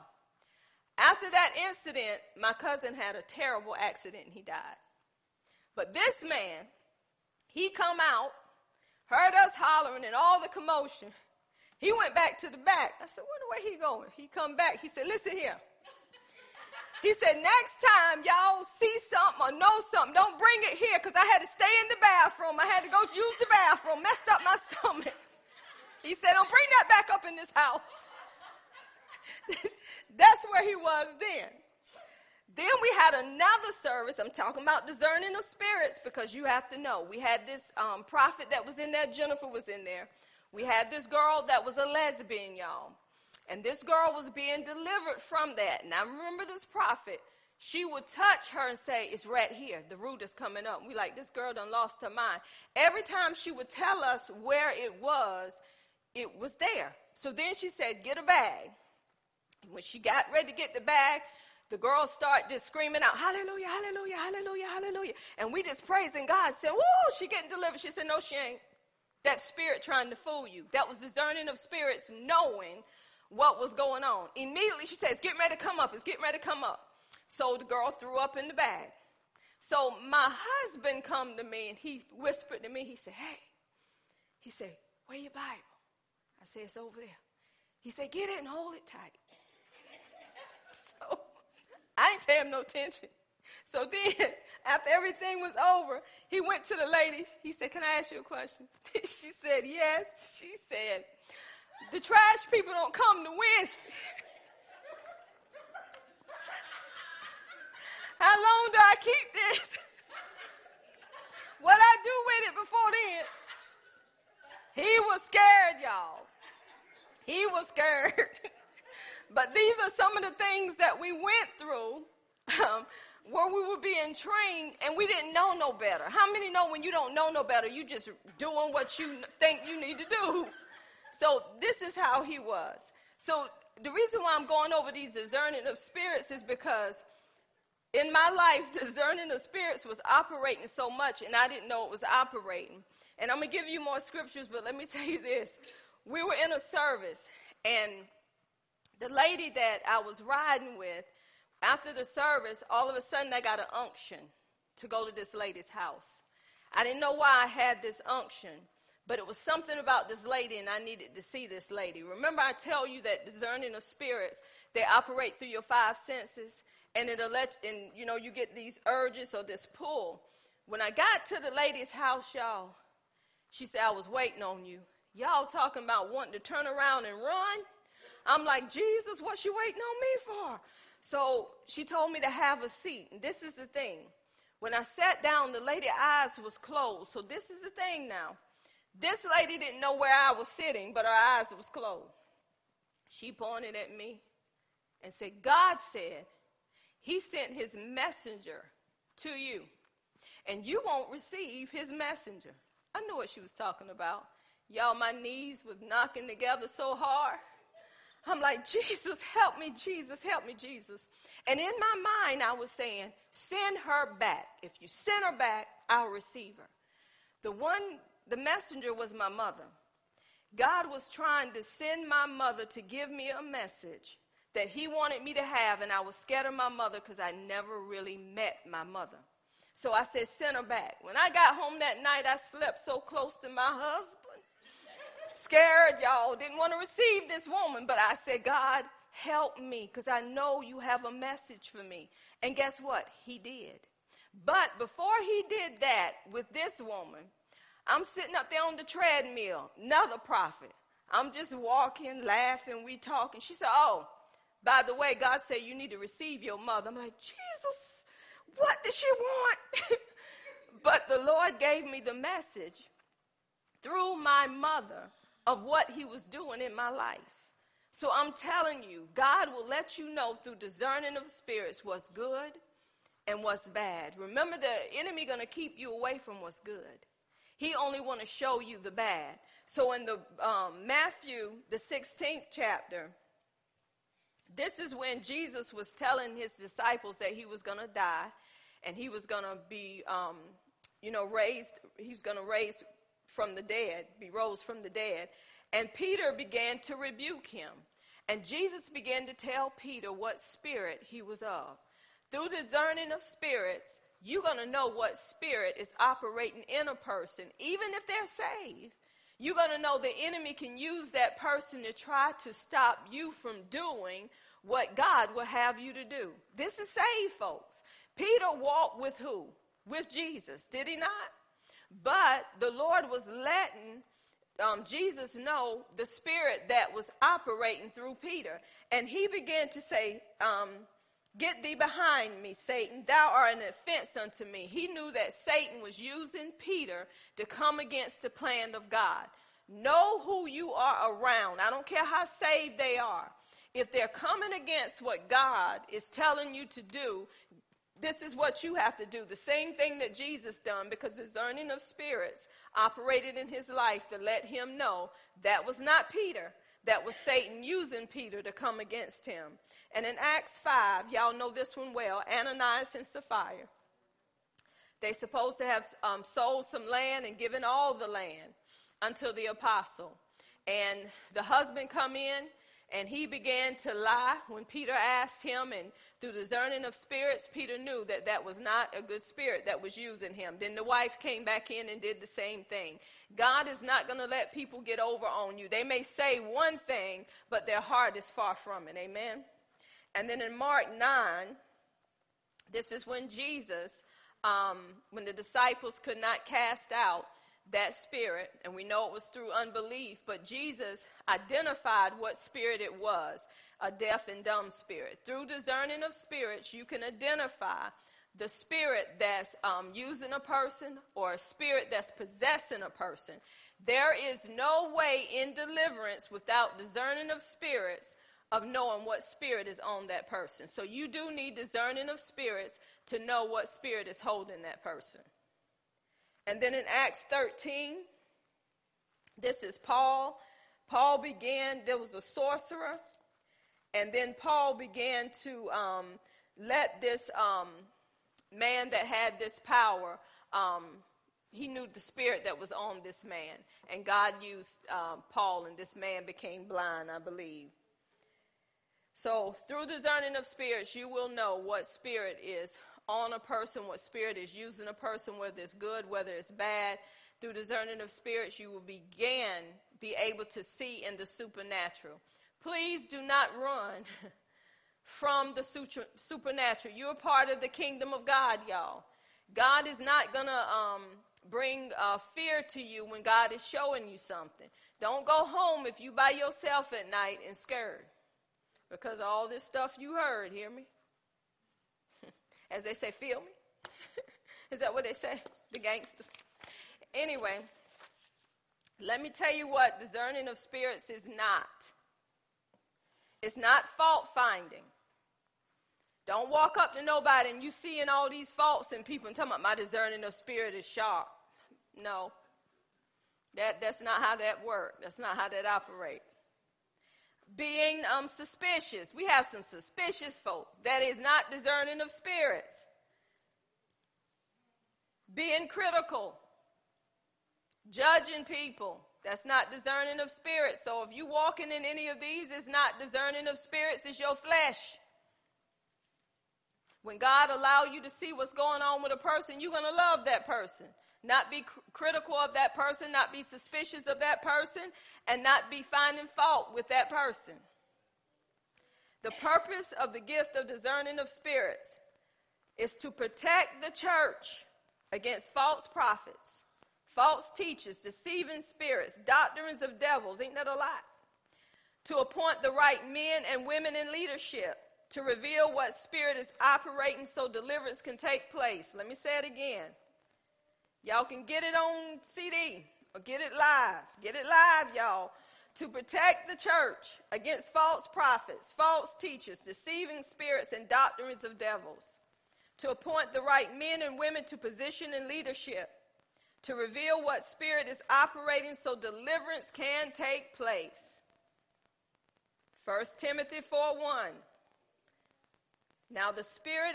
After that incident, my cousin had a terrible accident and he died. But this man, he come out heard us hollering and all the commotion. He went back to the back. I said, wonder where he going? He come back. He said, listen here. He said, next time y'all see something or know something, don't bring it here because I had to stay in the bathroom. I had to go use the bathroom, messed up my stomach. He said, don't bring that back up in this house. That's where he was then. Then we had another service. I'm talking about discerning of spirits because you have to know. We had this um, prophet that was in there. Jennifer was in there. We had this girl that was a lesbian, y'all. And this girl was being delivered from that. I remember this prophet. She would touch her and say, It's right here. The root is coming up. We like, this girl done lost her mind. Every time she would tell us where it was, it was there. So then she said, Get a bag. And When she got ready to get the bag, the girls start just screaming out, Hallelujah, hallelujah, hallelujah, hallelujah. And we just praising God, saying, Whoa, she getting delivered. She said, No, she ain't. That spirit trying to fool you. That was discerning of spirits knowing what was going on. Immediately she says, Get ready to come up. It's getting ready to come up. So the girl threw up in the bag. So my husband come to me and he whispered to me, he said, Hey, he said, Where your Bible? I said, It's over there. He said, Get it and hold it tight. So I ain't paying no attention. So then, after everything was over, he went to the lady. He said, Can I ask you a question? she said, Yes. She said, The trash people don't come to Wednesday. How long do I keep this? what I do with it before then? He was scared, y'all. He was scared. But these are some of the things that we went through. Um, where we were being trained and we didn't know no better. How many know when you don't know no better, you just doing what you think you need to do? So this is how he was. So the reason why I'm going over these discerning of spirits is because in my life, discerning of spirits was operating so much and I didn't know it was operating. And I'm to give you more scriptures, but let me tell you this. We were in a service and the lady that I was riding with, after the service, all of a sudden I got an unction to go to this lady's house. I didn't know why I had this unction, but it was something about this lady and I needed to see this lady. Remember, I tell you that discerning of spirits, they operate through your five senses and it'll let, and you know, you get these urges or this pull. When I got to the lady's house, y'all, she said, I was waiting on you. Y'all talking about wanting to turn around and run? I'm like, Jesus, what you waiting on me for? So she told me to have a seat. And this is the thing. When I sat down, the lady's eyes was closed. So this is the thing now. This lady didn't know where I was sitting, but her eyes was closed. She pointed at me and said, God said he sent his messenger to you, and you won't receive his messenger. I knew what she was talking about. Y'all, my knees was knocking together so hard. I'm like, Jesus, help me, Jesus, help me, Jesus. And in my mind, I was saying, send her back. If you send her back, I'll receive her. The one, the messenger was my mother. God was trying to send my mother to give me a message that He wanted me to have, and I was scared of my mother because I never really met my mother. So I said, send her back. When I got home that night, I slept so close to my husband scared, y'all, didn't want to receive this woman. But I said, God, help me because I know you have a message for me. And guess what? He did. But before he did that with this woman, I'm sitting up there on the treadmill, another prophet. I'm just walking, laughing, we talking. She said, Oh, by the way, God said you need to receive your mother. I'm like, Jesus, what does she want? but the Lord gave me the message through my mother of what he was doing in my life. So I'm telling you, God will let you know through discerning of spirits what's good and what's bad. Remember, the enemy going to keep you away from what's good. He only want to show you the bad. So in the um, Matthew, the 16th chapter, this is when Jesus was telling his disciples that he was going to die and he was going to be, um, you know, raised. He's going to raise from the dead, be rose from the dead. And Peter began to rebuke him. And Jesus began to tell Peter what spirit he was of. Through discerning of spirits, you're going to know what spirit is operating in a person, even if they're saved. You're going to know the enemy can use that person to try to stop you from doing what God will have you to do. This is saved, folks. Peter walked with who? With Jesus, did he not? But the Lord was letting um, Jesus know the spirit that was operating through Peter. And he began to say, um, Get thee behind me, Satan. Thou art an offense unto me. He knew that Satan was using Peter to come against the plan of God. Know who you are around. I don't care how saved they are. If they're coming against what God is telling you to do, this is what you have to do. The same thing that Jesus done because discerning of spirits operated in his life to let him know that was not Peter. That was Satan using Peter to come against him. And in Acts 5, y'all know this one well, Ananias and Sapphira. They supposed to have um, sold some land and given all the land unto the apostle. And the husband come in and he began to lie when Peter asked him and through discerning of spirits, Peter knew that that was not a good spirit that was using him. Then the wife came back in and did the same thing. God is not going to let people get over on you. They may say one thing, but their heart is far from it. Amen. And then in Mark 9, this is when Jesus, um, when the disciples could not cast out that spirit, and we know it was through unbelief, but Jesus identified what spirit it was a deaf and dumb spirit. Through discerning of spirits, you can identify the spirit that's um, using a person or a spirit that's possessing a person. There is no way in deliverance without discerning of spirits of knowing what spirit is on that person. So you do need discerning of spirits to know what spirit is holding that person. And then in Acts 13, this is Paul. Paul began, there was a sorcerer, and then Paul began to um, let this um, man that had this power, um, he knew the spirit that was on this man. And God used um, Paul, and this man became blind, I believe. So, through discerning of spirits, you will know what spirit is on a person, what spirit is using a person, whether it's good, whether it's bad. Through discerning of spirits, you will begin be able to see in the supernatural. Please do not run from the supernatural. You're part of the kingdom of God, y'all. God is not to um, bring uh, fear to you when God is showing you something. Don't go home if you by yourself at night and scared because all this stuff you heard. Hear me? As they say, feel me? is that what they say? The gangsters. Anyway, let me tell you what discerning of spirits is not. It's not fault finding. Don't walk up to nobody and you seeing all these faults in people and talking about my discerning of spirit is sharp. No. That, that's not how that works. That's not how that operates. Being um, suspicious. We have some suspicious folks. That is not discerning of spirits. Being critical. Judging people. That's not discerning of spirits. So if you walking in any of these, it's not discerning of spirits, it's your flesh. When God allow you to see what's going on with a person, you're going to love that person. Not be cr- critical of that person, not be suspicious of that person, and not be finding fault with that person. The purpose of the gift of discerning of spirits is to protect the church against false prophets, false teachers, deceiving spirits, doctrines of devils. Ain't that a lot? To appoint the right men and women in leadership to reveal what spirit is operating so deliverance can take place. Let me say it again. Y'all can get it on CD or get it live. Get it live, y'all. To protect the church against false prophets, false teachers, deceiving spirits, and doctrines of devils. To appoint the right men and women to position and leadership. To reveal what spirit is operating so deliverance can take place. 1 Timothy 4 1. Now the Spirit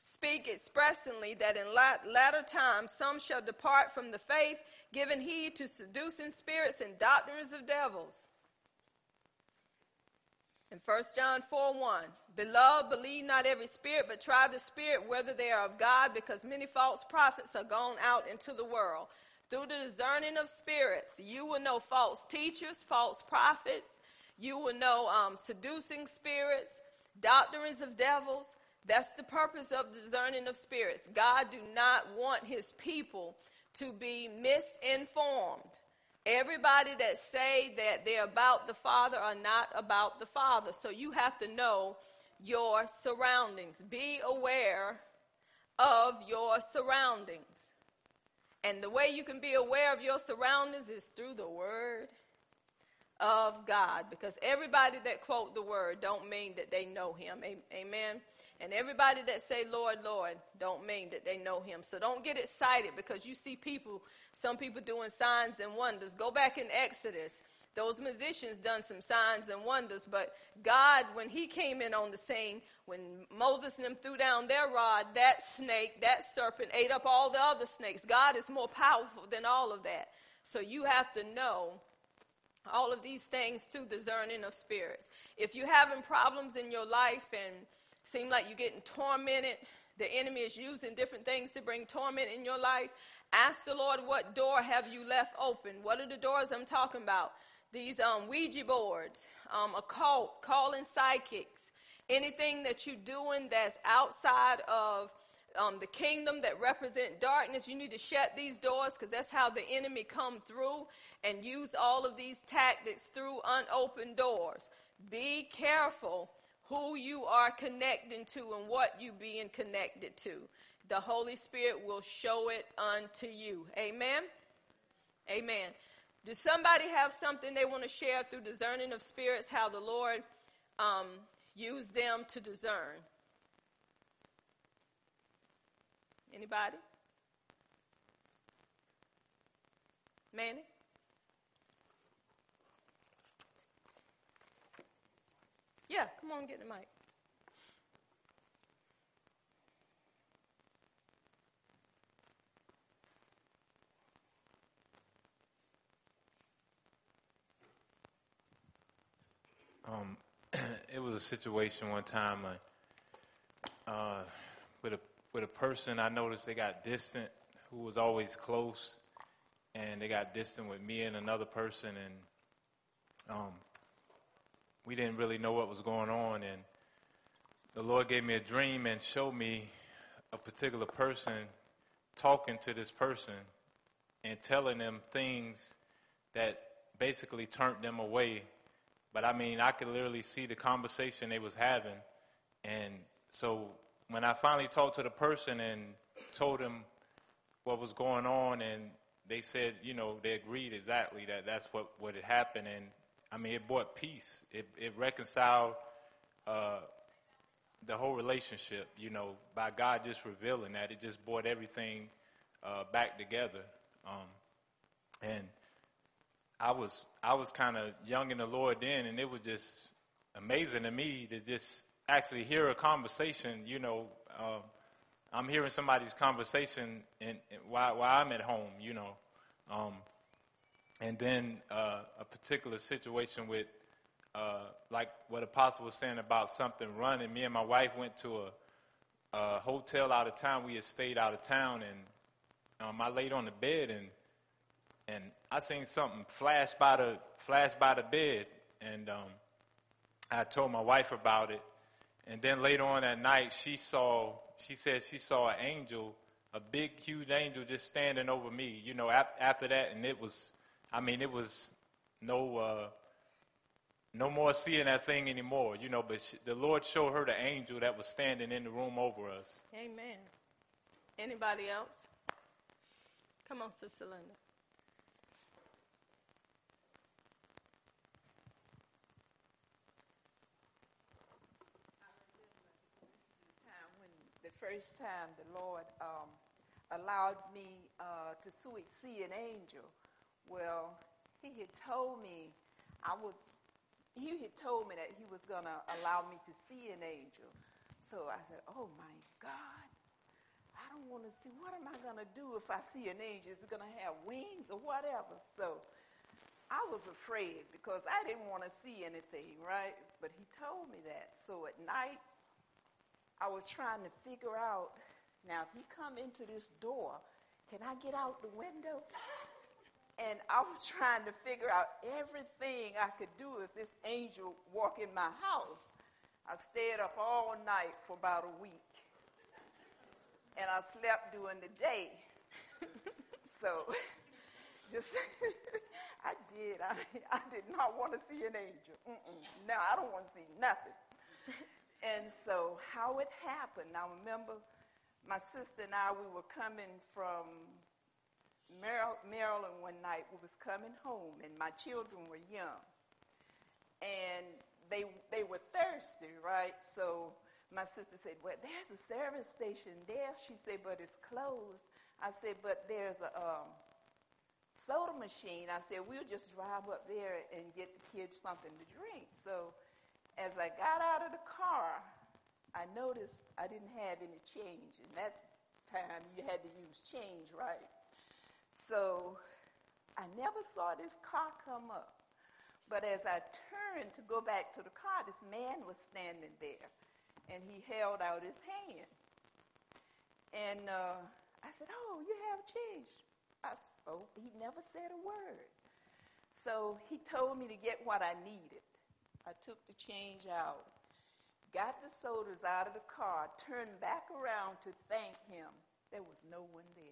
speak expressly that in latter times some shall depart from the faith, giving heed to seducing spirits and doctrines of devils. In 1 John 4 1, Beloved, believe not every spirit, but try the spirit whether they are of God, because many false prophets are gone out into the world. Through the discerning of spirits, you will know false teachers, false prophets. You will know um, seducing spirits, doctrines of devils. That's the purpose of discerning of spirits. God do not want his people to be misinformed. Everybody that say that they're about the Father are not about the Father. So you have to know your surroundings. Be aware of your surroundings. And the way you can be aware of your surroundings is through the Word of God because everybody that quote the word don't mean that they know him. Amen. And everybody that say Lord, Lord don't mean that they know him. So don't get excited because you see people, some people doing signs and wonders. Go back in Exodus. Those musicians done some signs and wonders, but God, when he came in on the scene, when Moses and them threw down their rod, that snake, that serpent ate up all the other snakes. God is more powerful than all of that. So you have to know all of these things to discerning of spirits. If you're having problems in your life and seem like you're getting tormented, the enemy is using different things to bring torment in your life. Ask the Lord, what door have you left open? What are the doors I'm talking about? These um, Ouija boards, um, occult, calling psychics, anything that you're doing that's outside of um, the kingdom that represent darkness, you need to shut these doors because that's how the enemy come through and use all of these tactics through unopened doors. Be careful who you are connecting to and what you being connected to. The Holy Spirit will show it unto you. Amen. Amen. Does somebody have something they want to share through discerning of spirits? How the Lord um, use them to discern? Anybody? Manny? Yeah, come on, get the mic. Um, it was a situation one time uh, uh, with a with a person. I noticed they got distant, who was always close, and they got distant with me and another person, and um, we didn't really know what was going on. And the Lord gave me a dream and showed me a particular person talking to this person and telling them things that basically turned them away but I mean, I could literally see the conversation they was having. And so when I finally talked to the person and told them what was going on and they said, you know, they agreed exactly that that's what, what had happened. And I mean, it brought peace. It, it reconciled, uh, the whole relationship, you know, by God just revealing that. It just brought everything, uh, back together. Um, and I was I was kind of young in the Lord then, and it was just amazing to me to just actually hear a conversation. You know, uh, I'm hearing somebody's conversation and while, while I'm at home. You know, um, and then uh, a particular situation with uh, like what Apostle was saying about something running. Me and my wife went to a, a hotel out of town. We had stayed out of town, and um, I laid on the bed and and I seen something flash by the flash by the bed, and um, I told my wife about it. And then later on that night, she saw. She said she saw an angel, a big, huge angel, just standing over me. You know, ap- after that, and it was. I mean, it was no. Uh, no more seeing that thing anymore, you know, but she, the Lord showed her the angel that was standing in the room over us. Amen. Anybody else? Come on, Sister Linda. The first time the Lord um, allowed me uh, to see an angel. Well, he had told me I was. He had told me that he was going to allow me to see an angel. So I said, "Oh my God, I don't want to see. What am I going to do if I see an angel? Is it going to have wings or whatever?" So I was afraid because I didn't want to see anything, right? But he told me that. So at night, I was trying to figure out now, if he come into this door, can I get out the window? And I was trying to figure out everything I could do if this angel walk in my house. I stayed up all night for about a week. And I slept during the day. so just I did. I, I did not want to see an angel. Mm-mm. No, I don't want to see nothing. And so, how it happened, I remember my sister and I, we were coming from Maryland one night. We was coming home, and my children were young. And they, they were thirsty, right? So my sister said, Well, there's a service station there. She said, But it's closed. I said, But there's a um, soda machine. I said, We'll just drive up there and get the kids something to drink. So as I got out of the car, I noticed I didn't have any change. In that time, you had to use change, right? So I never saw this car come up. But as I turned to go back to the car, this man was standing there, and he held out his hand. And uh, I said, "Oh, you have change." I spoke. He never said a word. So he told me to get what I needed. I took the change out, got the sodas out of the car, turned back around to thank him. There was no one there.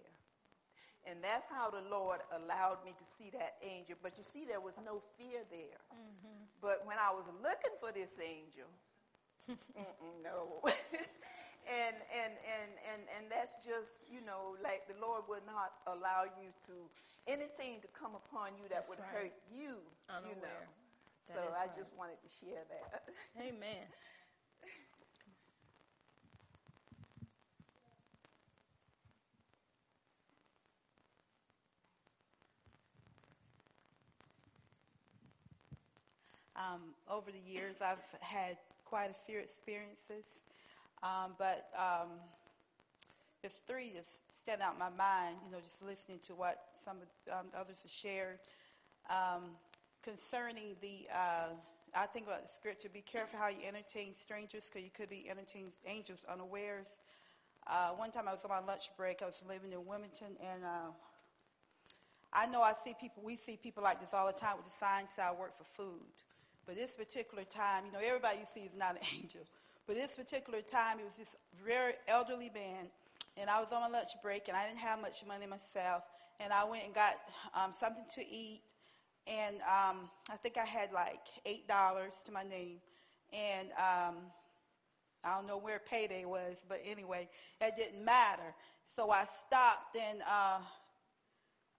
And that's how the Lord allowed me to see that angel. But you see, there was no fear there. Mm-hmm. But when I was looking for this angel, no. and, and, and, and, and that's just, you know, like the Lord would not allow you to, anything to come upon you that that's would right. hurt you, Unaware. you know. That so I right. just wanted to share that. Amen. Um, over the years, I've had quite a few experiences, um, but um, there's three that stand out in my mind. You know, just listening to what some of um, others have shared um, concerning the. Uh, I think about the scripture: "Be careful how you entertain strangers, because you could be entertaining angels unawares." Uh, one time, I was on my lunch break. I was living in Wilmington, and uh, I know I see people, we see people like this all the time with the signs that I work for food. But this particular time, you know, everybody you see is not an angel. But this particular time, it was this very elderly man, and I was on my lunch break, and I didn't have much money myself, and I went and got um, something to eat, and um, I think I had like eight dollars to my name, and um, I don't know where payday was, but anyway, it didn't matter. So I stopped and uh,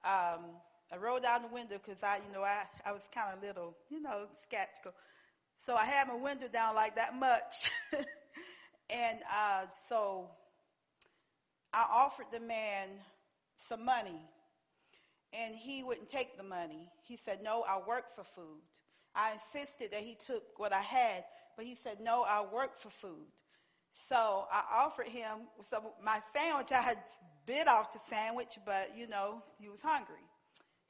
um, I rolled down the window because I, you know, I, I was kind of little, you know, skeptical. So I had my window down like that much. and uh, so I offered the man some money. And he wouldn't take the money. He said, No, I work for food. I insisted that he took what I had, but he said, No, I work for food. So I offered him some my sandwich. I had bit off the sandwich, but you know, he was hungry.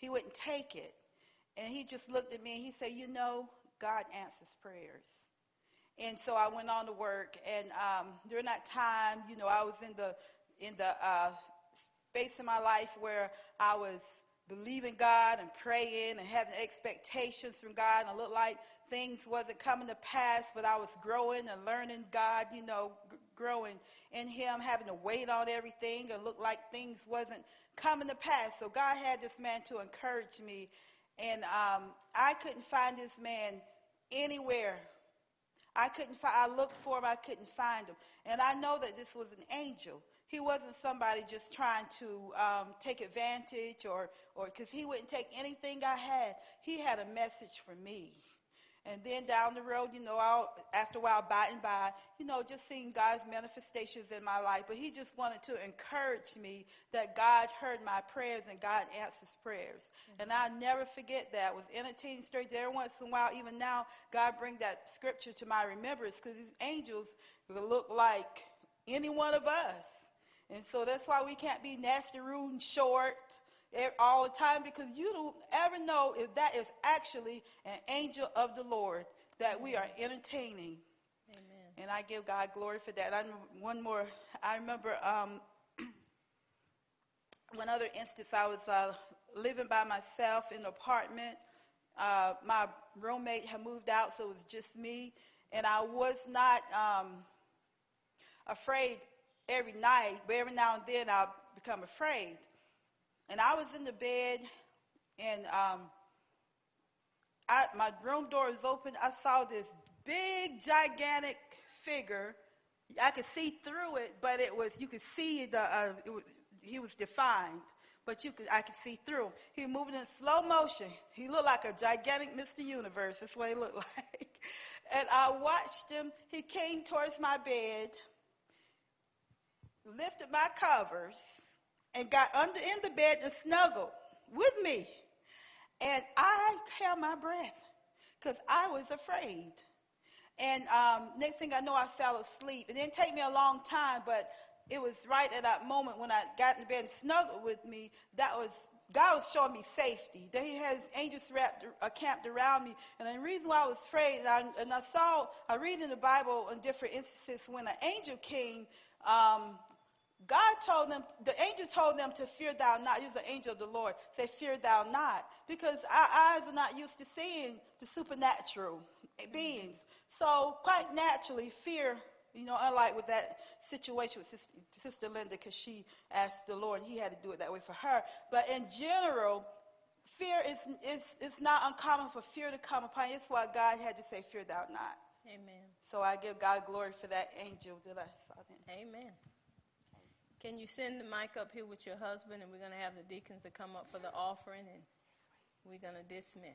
He wouldn't take it. And he just looked at me and he said, You know, God answers prayers. And so I went on to work. And um, during that time, you know, I was in the in the uh, space in my life where I was believing God and praying and having expectations from God. And it looked like things wasn't coming to pass, but I was growing and learning God, you know, growing in Him, having to wait on everything. and look like things wasn't coming to pass. So God had this man to encourage me. And um, I couldn't find this man anywhere. I couldn't find, I looked for him, I couldn't find him. And I know that this was an angel. He wasn't somebody just trying to um, take advantage or, or, because he wouldn't take anything I had. He had a message for me. And then down the road, you know, I'll, after a while, by and by, you know, just seeing God's manifestations in my life. But he just wanted to encourage me that God heard my prayers and God answers prayers. And I'll never forget that. I was entertaining strangers every once in a while. Even now, God bring that scripture to my remembrance because these angels look like any one of us. And so that's why we can't be nasty, rude, and short all the time because you don't ever know if that is actually an angel of the Lord that we are entertaining. Amen. And I give God glory for that. I one more. I remember um, one other instance. I was uh, living by myself in an apartment. Uh, my roommate had moved out, so it was just me, and I was not um, afraid every night, but every now and then I'll become afraid. And I was in the bed, and um, I, my room door was open. I saw this big, gigantic figure. I could see through it, but it was you could see the uh, was, he was defined, but you could I could see through him. He was moving in slow motion. He looked like a gigantic Mr. Universe. That's what he looked like. And I watched him. He came towards my bed, lifted my covers, and got under in the bed and snuggled with me. And I held my breath because I was afraid. And um, next thing I know, I fell asleep. It didn't take me a long time, but it was right at that moment when I got in the bed and snuggled with me. That was God was showing me safety. That He has angels wrapped, uh, camped around me. And the reason why I was afraid, and I, and I saw, I read in the Bible in different instances when an angel came. Um, God told them, the angel told them to fear thou not. He was the angel of the Lord. Say, fear thou not. Because our eyes are not used to seeing the supernatural beings. So, quite naturally, fear, you know, unlike with that situation with Sister, Sister Linda, because she asked the Lord, and He had to do it that way for her. But in general, fear is, is, is not uncommon for fear to come upon you. That's why God had to say, fear thou not. Amen. So I give God glory for that angel that I saw then. Amen. Can you send the mic up here with your husband, and we're going to have the deacons to come up for the offering, and we're going to dismiss.